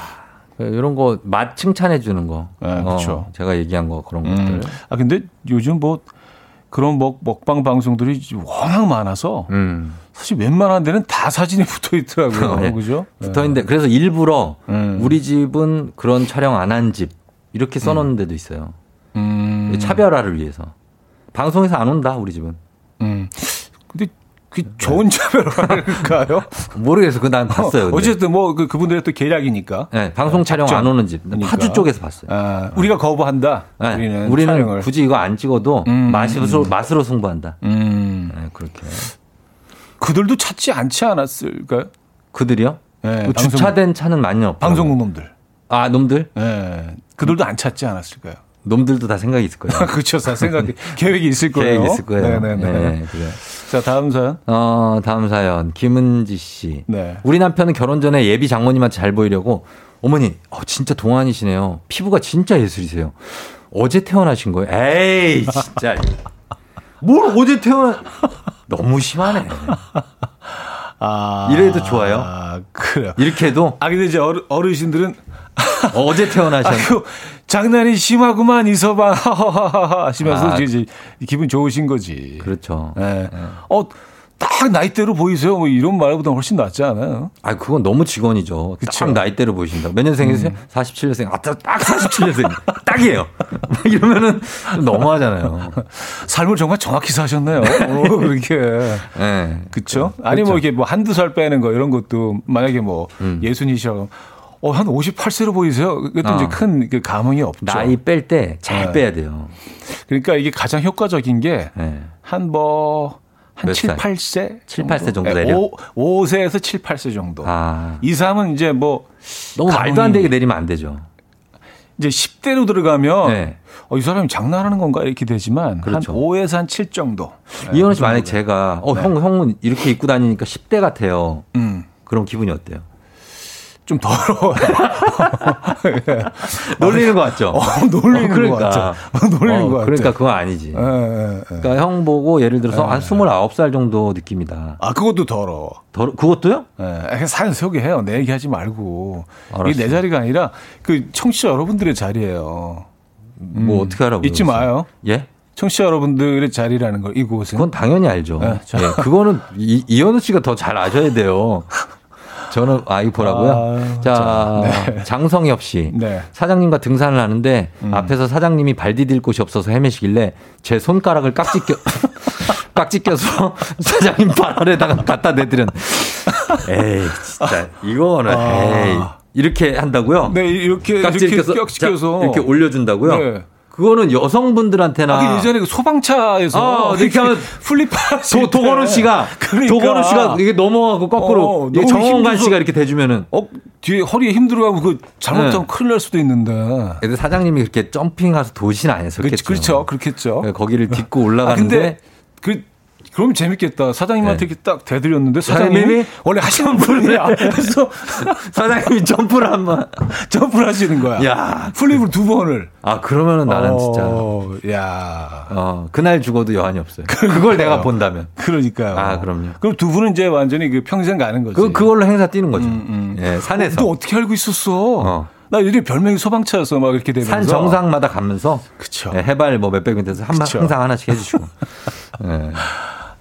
이런 거 맛 칭찬해 주는 거. 네, 그쵸. 어, 제가 얘기한 거 그런 것들. 음. 아 근데 요즘 뭐 그런 먹, 먹방 방송들이 워낙 많아서 음. 사실 웬만한 데는 다 사진이 붙어 있더라고요. 네. 그죠? 붙어 있는데 그래서 일부러 음. 우리 집은 그런 촬영 안 한 집 이렇게 써 놓는 데도 있어요. 음. 차별화를 위해서. 방송에서 안 온다 우리 집은. 음. 근데 그 좋은 차별화일까요? 모르겠어. 그난 봤어요. 근데. 어쨌든 뭐 그, 그분들의 또 계략이니까. 네, 방송 촬영. 안 오는 집. 그러니까. 파주 쪽에서 봤어요. 아, 우리가 거부한다. 네, 우리는, 우리는, 촬영을. 굳이 이거 안 찍어도 음, 맛으로, 맛으로 승부한다. 음. 네, 그렇게. 그들도 찾지 않지 않았을까요? 그들이요? 네, 그 주차된 차는 많이 없고. 방송국 놈들. 아, 놈들? 네. 그들도 안 찾지 않았을까요? 놈들도 다 생각이 있을 거예요. 그렇죠. 다 생각이, 계획이 있을 거예요. 계획이 있을 거예요. 네네네. 네, 그래요. 자, 다음 사연. 어, 다음 사연. 김은지 씨. 네. 우리 남편은 결혼 전에 예비 장모님한테 잘 보이려고 어머니, 어, 진짜 동안이시네요. 피부가 진짜 예술이세요. 어제 태어나신 거예요? 에이, 진짜. 뭘 어제 태어나. 너무 심하네. 아. 이래도 좋아요? 아, 그래요. 이렇게 해도 아, 근데 이제 어르, 어르신들은 어제 태어나셨 아유, 장난이 심하구만, 이서방. 하하하하 하시면서 아. 이제 기분 좋으신 거지. 그렇죠. 예. 어, 딱 나이대로 보이세요. 뭐 이런 말보다 훨씬 낫지 않아요? 아, 그건 너무 직원이죠. 그쵸. 음. 딱 나이대로 보이신다. 몇 년생이세요? 47년생. 아, 딱 47년생. 딱이에요. 막 이러면은 좀 너무하잖아요. 삶을 정말 정확히 사셨네요. 어, 그렇게. 예. 그쵸? 아니, 뭐 이렇게 뭐 한두 살 빼는 거 이런 것도 만약에 뭐 음. 예순이시라고 어, 한 58세로 보이세요? 그것도 어. 이제 큰 그 감흥이 없죠. 나이 뺄 때잘 네. 빼야 돼요. 그러니까 이게 가장 효과적인 게 예. 한 뭐, 한몇 7, 살? 8세? 7, 8세 정도 내려? 5, 5세에서 7, 8세 정도. 아. 2, 3은 이제 뭐, 너무 말도 안 되게 내리면 안 되죠. 이제 10대로 들어가면 네. 어, 이 사람이 장난하는 건가 이렇게 되지만 그렇죠. 한 5에서 한 7 정도. 이현우 씨그 만약 정도. 제가 어, 네. 형, 형은 이렇게 입고 다니니까 10대 같아요. 음. 그럼 기분이 어때요? 좀 더러워요. 놀리는 거 같죠? 어, 놀리는 어, 그러니까. 것 같죠. 어, 놀리는 어, 것 같죠. 그러니까 그건 아니지. 예, 예, 예. 그러니까 형 보고 예를 들어서 한 29살 정도 느낌이다. 아, 그것도 더러워. 더, 그것도요? 예, 사연 소개해요. 내 얘기하지 말고. 알았어. 이게 내 자리가 아니라 그 청취자 여러분들의 자리예요. 뭐 어떻게 알아보요? 잊지 마요. 예? 청취자 여러분들의 자리라는 걸 이곳은. 그건 당연히 알죠. 네, 자. 예, 그거는 이, 이현우 씨가 더 잘 아셔야 돼요. 저는 아 이거 보라고요. 아, 자, 자, 네. 장성엽 씨. 네. 사장님과 등산을 하는데 음. 앞에서 사장님이 발 디딜 곳이 없어서 헤매시길래 제 손가락을 깍지 껴 깍지 껴서 사장님 발 아래다가 갖다 대드렸. 에이 진짜 이거는 아. 에이 이렇게 한다고요? 네, 이렇게 깍지 이렇게 껴서 깍지 껴서 자, 이렇게 올려준다고요? 네. 그거는 여성분들한테나 아, 그 예전에 그 소방차에서 아, 이렇게 하면 플립하실 도, 도건우 때. 씨가 그러니까. 도건우 씨가 이게 넘어가고 거꾸로 어, 정원관 씨가 이렇게 대주면은 어 뒤에 허리에 힘 들어가고 그 잘못하면 네. 큰일 날 수도 있는데. 근데 사장님이 그렇게 점핑해서 도시는 아니었겠죠. 그렇죠, 그렇죠, 그렇겠죠. 네, 거기를 딛고 아 올라가는데 근데 그 그럼 재밌겠다. 사장님한테 네. 딱 대드렸는데 사장님이 사장님이 원래 하시는 분이야. 그래서 사장님이 점프를 한번 점프를 하시는 거야. 야. 플립을 두 번을. 아 그러면은 나는 진짜 어, 야. 어 그날 죽어도 여한이 없어요. 그걸 내가 본다면 그러니까요. 아, 그럼요. 그럼 두 분은 이제 완전히 그 평생 가는 거지. 그 그걸로 행사 뛰는 거죠. 음, 음. 예, 산에서 너 어떻게 알고 있었어? 어. 나 이리 별명이 소방차였어. 막 이렇게 되면서. 산 정상마다 가면서 그쵸. 예, 해발 뭐 몇백 미터에서 한. 항상 하나씩 해주시고. 예.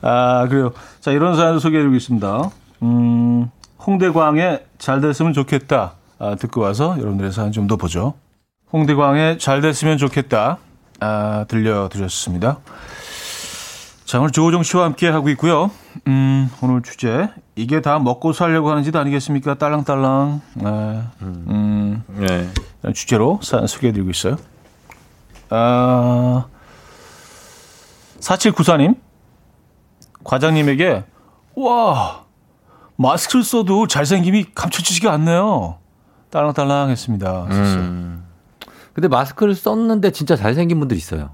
아, 그래요. 자, 이런 사연을 소개해드리고 있습니다. 음, 홍대광의 잘 됐으면 좋겠다. 아, 듣고 와서 여러분들의 사연 좀 더 보죠. 홍대광의 잘 됐으면 좋겠다. 아, 들려드렸습니다. 자, 오늘 조호정 씨와 함께 하고 있고요. 음, 오늘 주제. 이게 다 먹고 살려고 하는 짓 아니겠습니까? 딸랑딸랑. 네. 음, 네. 주제로 사연 소개해드리고 있어요. 아, 4794님. 과장님에게, 와, 마스크를 써도 잘생김이 감춰지지가 않네요. 딸랑딸랑 했습니다. 음. 근데 마스크를 썼는데 진짜 잘생긴 분들 있어요.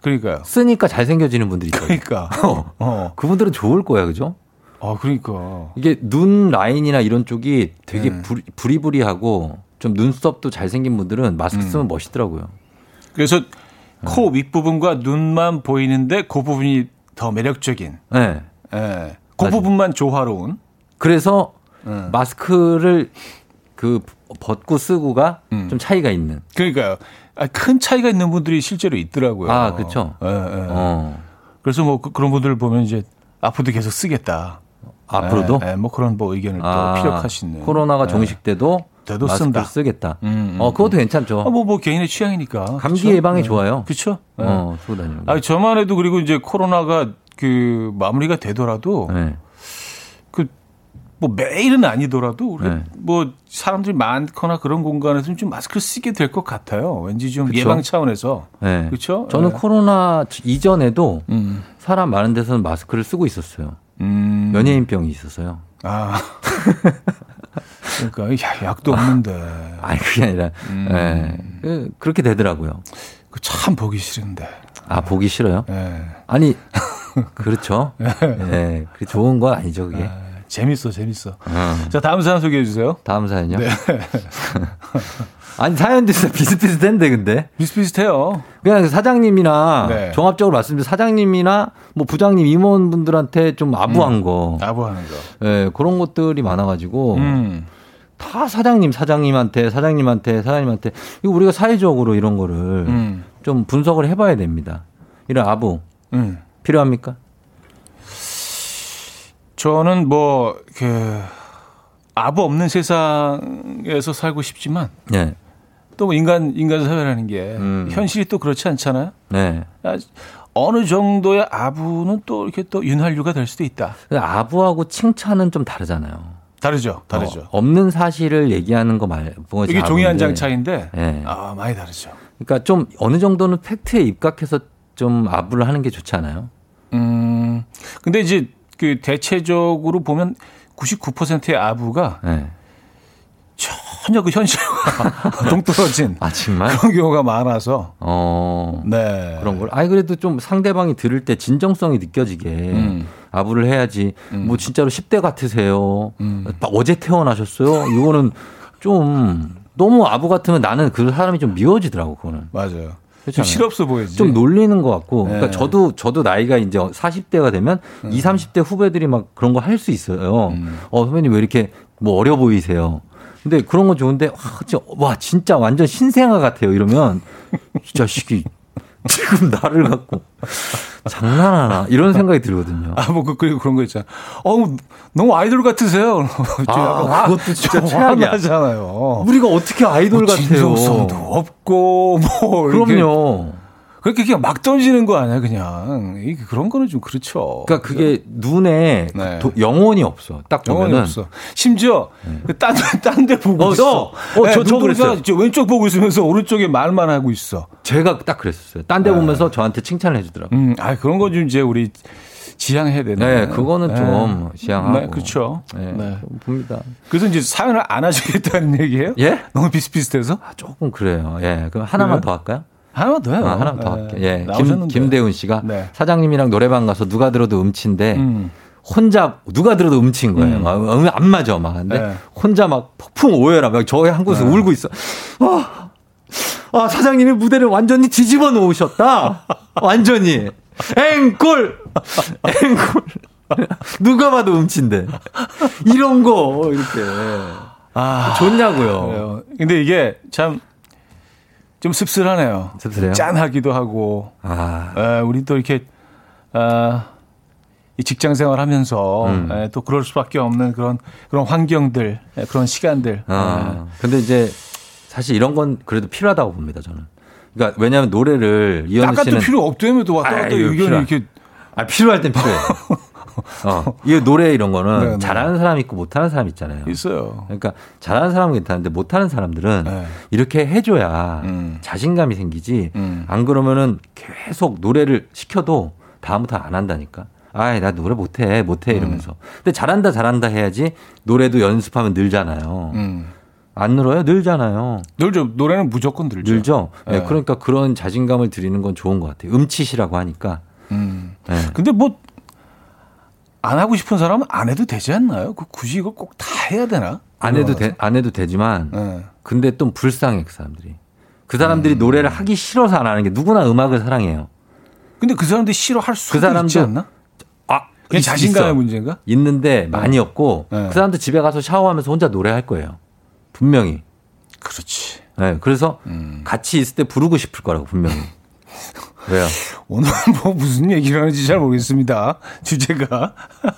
그러니까요. 쓰니까 잘생겨지는 분들이 있어요. 그러니까. 어. 어. 그분들은 좋을 거야, 그죠? 아, 그러니까. 이게 눈 라인이나 이런 쪽이 되게 네. 부리, 부리부리하고 좀 눈썹도 잘생긴 분들은 마스크 음. 쓰면 멋있더라고요. 그래서 네. 코 윗부분과 눈만 보이는데 그 부분이 더 매력적인. 네. 예. 그. 부분만 조화로운. 그래서 음. 마스크를 그 벗고 쓰고가 음. 좀 차이가 있는. 그러니까요. 아, 큰 차이가 있는 분들이 실제로 있더라고요. 아, 그쵸. 예, 예. 어. 그래서 뭐 그, 런 분들 보면 이제 앞으로도 계속 쓰겠다. 앞으로도 예, 예, 뭐 그런 뭐 의견을 아, 또 피력하시는. 코로나가 예. 종식돼도 돼도 쓴다. 쓰겠다. 음, 음, 어, 그것도 괜찮죠. 아, 뭐, 뭐 개인의 취향이니까. 감기 그쵸? 예방에 예. 좋아요. 그렇죠. 어, 쓰고 다니는 거. 아, 저만 해도 그리고 이제 코로나가 그 마무리가 되더라도 네. 그뭐 매일은 아니더라도 우리 네. 뭐 사람들이 많거나 그런 공간에서는 좀 마스크를 쓰게 될 것 같아요. 왠지 좀 그쵸? 예방 차원에서. 네. 그렇죠? 저는 네. 코로나 이전에도 음. 사람 많은 데서는 마스크를 쓰고 있었어요. 음. 연예인병이 있었어요. 아. 그러니까 야, 약도 없는데. 아니 그게 아니라 음. 예. 그- 그렇게 되더라고요. 그참 보기 싫은데. 아 보기 싫어요? 예. 아니 그렇죠. 예, 그 좋은 건 아니죠 그게. 아, 재밌어, 재밌어. 어. 자, 다음 사연 소개해 주세요. 다음 사연요. 네. 아니 사연도 진짜 비슷비슷한데 근데 비슷비슷해요. 그냥 사장님이나 네. 종합적으로 말씀드리면 사장님이나 뭐 부장님 임원분들한테 좀 아부한 거, 아부하는 거. 예, 그런 것들이 많아가지고 음. 다 사장님 사장님한테 사장님한테 사장님한테 이거 우리가 사회적으로 이런 거를 음. 좀 분석을 해봐야 됩니다. 이런 아부 음. 필요합니까? 저는 뭐, 그, 아부 없는 세상에서 살고 싶지만, 네, 또뭐 인간, 인간 사회라는 게, 음. 현실이 또 그렇지 않잖아요? 네. 아, 어느 정도의 아부는 또 이렇게 또 윤활유가 될 수도 있다. 아부하고 칭찬은 좀 다르잖아요. 다르죠, 다르죠. 어, 없는 사실을 얘기하는 거 말, 뭐 이게 종이 한 장. 차인데, 네. 아, 많이 다르죠. 그러니까 좀 어느 정도는 팩트에 입각해서 좀 아부를 하는 게 좋지 않아요? 음, 근데 이제 그 대체적으로 보면 99%의 아부가 네. 전혀 그 현실과 동떨어진 아 정말? 그런 경우가 많아서, 어 네. 그런 걸. 아니 그래도 좀 상대방이 들을 때 진정성이 느껴지게 음. 아부를 해야지. 뭐 진짜로 10대 같으세요. 음. 어제 태어나셨어요. 이거는 좀 너무 아부 같으면 나는 그 사람이 좀 미워지더라고 그거는. 맞아요. 좀 그렇잖아요. 실없어 보이지. 좀 놀리는 것 같고. 그러니까 네. 저도 저도 나이가 이제 40대가 되면 20, 30대 후배들이 막 그런 거 할 수 있어요. 음. 어 선배님 왜 이렇게 뭐 어려 보이세요? 근데 그런 건 좋은데 와 진짜, 와 진짜 완전 신생아 같아요. 이러면 이 자식이 지금 나를 갖고 장난하나 이런 생각이 들거든요. 아, 뭐, 그, 그리고 그런 거 있잖아. 어우, 너무 아이돌 같으세요. 아, 그것도 진짜 최악이야. 하잖아요. 우리가 어떻게 아이돌 같아요? 진정성도 없고, 뭐. 이렇게 그럼요. 그렇게 그냥 막 던지는 거 아니야, 그냥. 이 그런 거는 좀 그렇죠. 그러니까 그게 눈에 네. 도- 영혼이 없어. 딱 보면은 없어. 심지어 그 딴, 딴데 보고 어, 있어. 어, 어, 저- 저눈 돌리다가 그랬어요. 저 왼쪽 보고 있으면서 오른쪽에 말만 하고 있어. 제가 딱 그랬었어요. 딴 데 보면서 저한테 칭찬을 해주더라고요. 음, 아 그런 거좀 이제 우리 지양해야 되네. 네, 그거는 좀 지양하고. 네, 그렇죠. 네, 네. 좀 봅니다. 그래서 이제 사연을 안 하시겠다는 얘기예요? 예? 너무 비슷비슷해서? 아, 조금 그래요. 예. 그럼 하나만 그래요? 더 할까요? 하나만 더 해요. 아, 하나만 더 네, 할게요. 예. 김. 김대훈 씨가 네. 사장님이랑 노래방 가서 누가 들어도 음치인데 음. 혼자 누가 들어도 음치인 거예요. 음. 막 음, 안 맞아 막. 근데 네. 혼자 막 폭풍 오해라. 막 저희 한 곳에서 울고 있어. 아, 아, 사장님이 무대를 완전히 뒤집어 놓으셨다. 완전히. 앵콜! 앵콜. 누가 봐도 음치인데. 이런 거, 이렇게. 아, 좋냐고요. 그래요. 근데 이게 참 좀 씁쓸하네요. 씁쓸해요? 짠하기도 하고. 아, 에, 우리 또 이렇게 아, 이 직장 생활 하면서 음. 에, 또 그럴 수밖에 없는 그런 그런 환경들, 에, 그런 시간들. 아. 근데 이제 사실 이런 건 그래도 필요하다고 봅니다, 저는. 그러니까 왜냐하면 노래를 에, 이현우 씨는 필요 없다며도 왔다 갔다 의견이 필요하- 이렇게 아, 필요할 땐 필요해. 어, 이 노래 이런 거는 네, 네. 잘하는 사람 있고 못하는 사람 있잖아요. 있어요. 그러니까 잘하는 사람은 괜찮은데 못하는 사람들은 네. 이렇게 해줘야 음. 자신감이 생기지. 음. 안 그러면은 계속 노래를 시켜도 다음부터 안 한다니까. 아이, 나 노래 못해, 못해 이러면서. 근데 잘한다, 잘한다 해야지 노래도 연습하면 늘잖아요. 음. 안 늘어요? 늘잖아요. 늘죠. 노래는 무조건 늘죠. 늘죠? 네, 네. 그러니까 그런 자신감을 드리는 건 좋은 것 같아요. 음치시라고 하니까. 음. 네. 근데 뭐, 안 하고 싶은 사람은 안 해도 되지 않나요? 그 굳이 이걸 꼭 다 해야 되나? 안 해도 돼, 안 해도 되지만 네. 근데 좀 불쌍해 그 사람들이. 그 음. 사람들이 노래를 하기 싫어서 안 하는 게 누구나 음악을 사랑해요. 근데 그 사람들이 싫어할 수도 그 사람도- 있지 않나? 아, 그냥 있- 자신감의 있어. 문제인가? 있는데 많이 없고 네. 그 사람도 집에 가서 샤워하면서 혼자 노래할 거예요. 분명히. 그렇지. 네, 그래서 음. 같이 있을 때 부르고 싶을 거라고 분명히. 왜요? 오늘 뭐 무슨 얘기를 하는지 잘 모르겠습니다. 주제가.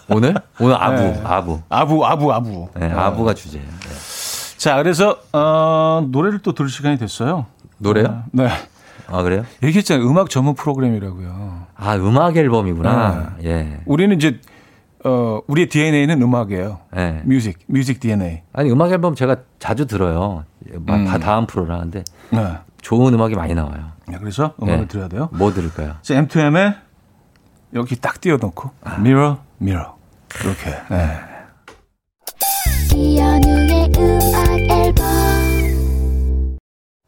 오늘? 오늘 아부, 네. 아부. 아부, 아부, 아부. 네, 어. 아부가 주제예요. 네. 자, 그래서, 어, 노래를 또 들을 시간이 됐어요. 노래요? 네. 아 그래요? 얘기했잖아요. 음악 전문 프로그램이라고요. 아 음악 앨범이구나. 네. 예. 우리는 이제, 어, 우리의 DNA는 음악이에요. 예. 뮤직, 뮤직 DNA. 아니 음악 앨범 제가 자주 들어요. 마- 음. 다 다음 프로라 하는데 네. 좋은 음악이 많이 나와요. 네, 그래서 음악을 네. 들어야 돼요. 뭐 들을까요? 자, M2M의 여기 딱 띄워놓고, Mirror, Mirror. 이렇게. 네. 이현우의 음악 앨범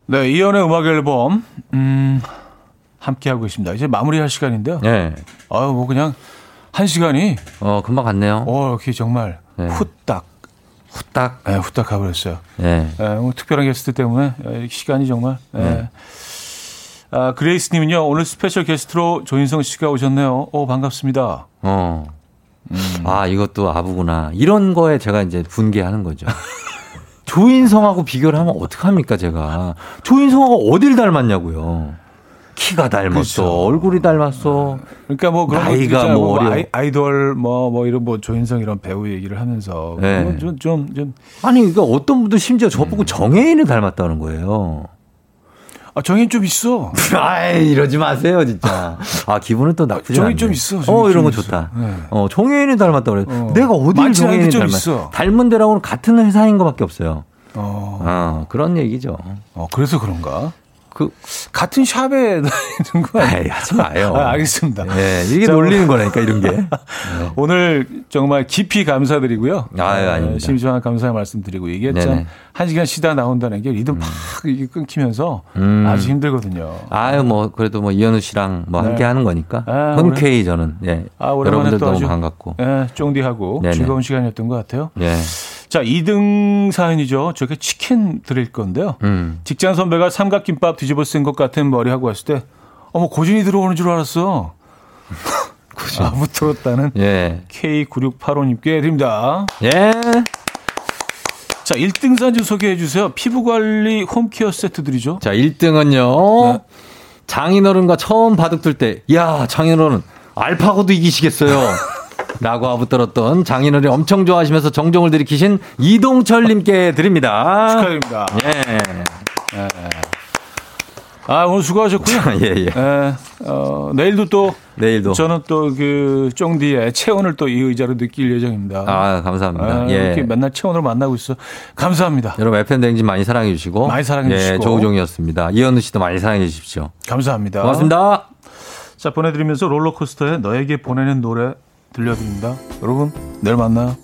네, 이현우의 음악 앨범, 음, 함께 하고 계십니다. 이제 마무리할 시간인데요. 예. 아유, 뭐 그냥 한 시간이, 어 금방 갔네요. 어, 이렇게 정말 네. 후딱, 후딱. 예, 후딱 가버렸어요. 예. 예, 뭐 특별한 게스트 때문에 예, 시간이 정말. 예. 네. 아, 그레이스님은요, 오늘 스페셜 게스트로 조인성 씨가 오셨네요. 오, 반갑습니다. 어. 음. 아 이것도 아부구나. 이런 거에 제가 이제 분개하는 거죠. 조인성하고 비교를 하면 어떡합니까 제가. 조인성하고 어딜 닮았냐고요. 키가 닮았어. 그렇죠. 얼굴이 닮았어. 그러니까 뭐 그런 나이가. 뭐 뭐. 아이, 아이돌 뭐, 뭐 이런 뭐 조인성 이런 배우 얘기를 하면서. 네. 뭐 좀, 좀, 좀. 아니 그러니까 어떤 분도 심지어 저보고 음. 정혜인을 닮았다는 거예요. 아, 정인 좀 있어. 아이 이러지 마세요 진짜. 아 기분은 또 나쁘지 않네. 좀 있어, 어 이런 좀거 있어. 좋다. 네. 어 정혜인이 닮았다 그래. 어. 내가 어딜 많지 않은데 정혜인이 좀 닮았? 있어. 닮은 데라고는 같은 회사인 것밖에 없어요. 어, 어 그런 얘기죠. 어, 그래서 그런가? 그 같은 샵에 다니는 거 아니에요? 하지 마요. 아, 알겠습니다. 예, 이게 자, 놀리는 거라니까 이런 게. 오늘 정말 깊이 감사드리고요. 아유, 어, 아닙니다. 심심한 감사의 말씀드리고 이게 참. 한 시간 쉬다 나온다는 게 리듬 팍 이게 끊기면서 음. 아주 힘들거든요. 아유 뭐 그래도 뭐 이현우 씨랑 뭐 네. 함께 하는 거니까 아, 흔쾌히 저는 예 아, 오랜만에 여러분들 또 너무 아주 반갑고 예, 쫑디하고. 즐거운 시간이었던 것 같아요. 예 자, 2등 사연이죠. 저게 치킨 드릴 건데요. 음. 직장 선배가 삼각김밥 뒤집어 쓴 것 같은 머리 하고 왔을 때, 어머, 고진이 들어오는 줄 알았어. 아무 들었다는 예. K9685님께 드립니다. 예. 자, 1등 사연 좀 소개해 주세요. 피부관리 홈케어 세트 드리죠. 자, 1등은요. 네. 장인어른과 처음 바둑 둘 때, 야, 장인어른, 알파고도 이기시겠어요. 라고 아부떨었던 장인어른이 엄청 좋아하시면서 정정을 들이키신 이동철님께 드립니다. 축하드립니다. 예. 아, 오늘 수고하셨고요. 예, 예. 예, 어, 내일도 또 내일도. 저는 또 그 쫑디의 체온을 또 이 의자로 느낄 예정입니다. 아, 감사합니다. 아, 예. 이렇게 맨날 체온으로 만나고 있어. 감사합니다. 여러분, FM대행진 많이 사랑해 주시고. 많이 사랑해 예, 주시고. 조우종이었습니다. 이현우 씨도 많이 사랑해 주십시오. 감사합니다. 고맙습니다. 자, 보내 드리면서 롤러코스터에 너에게 보내는 노래 들려드립니다. 여러분, 내일 만나요.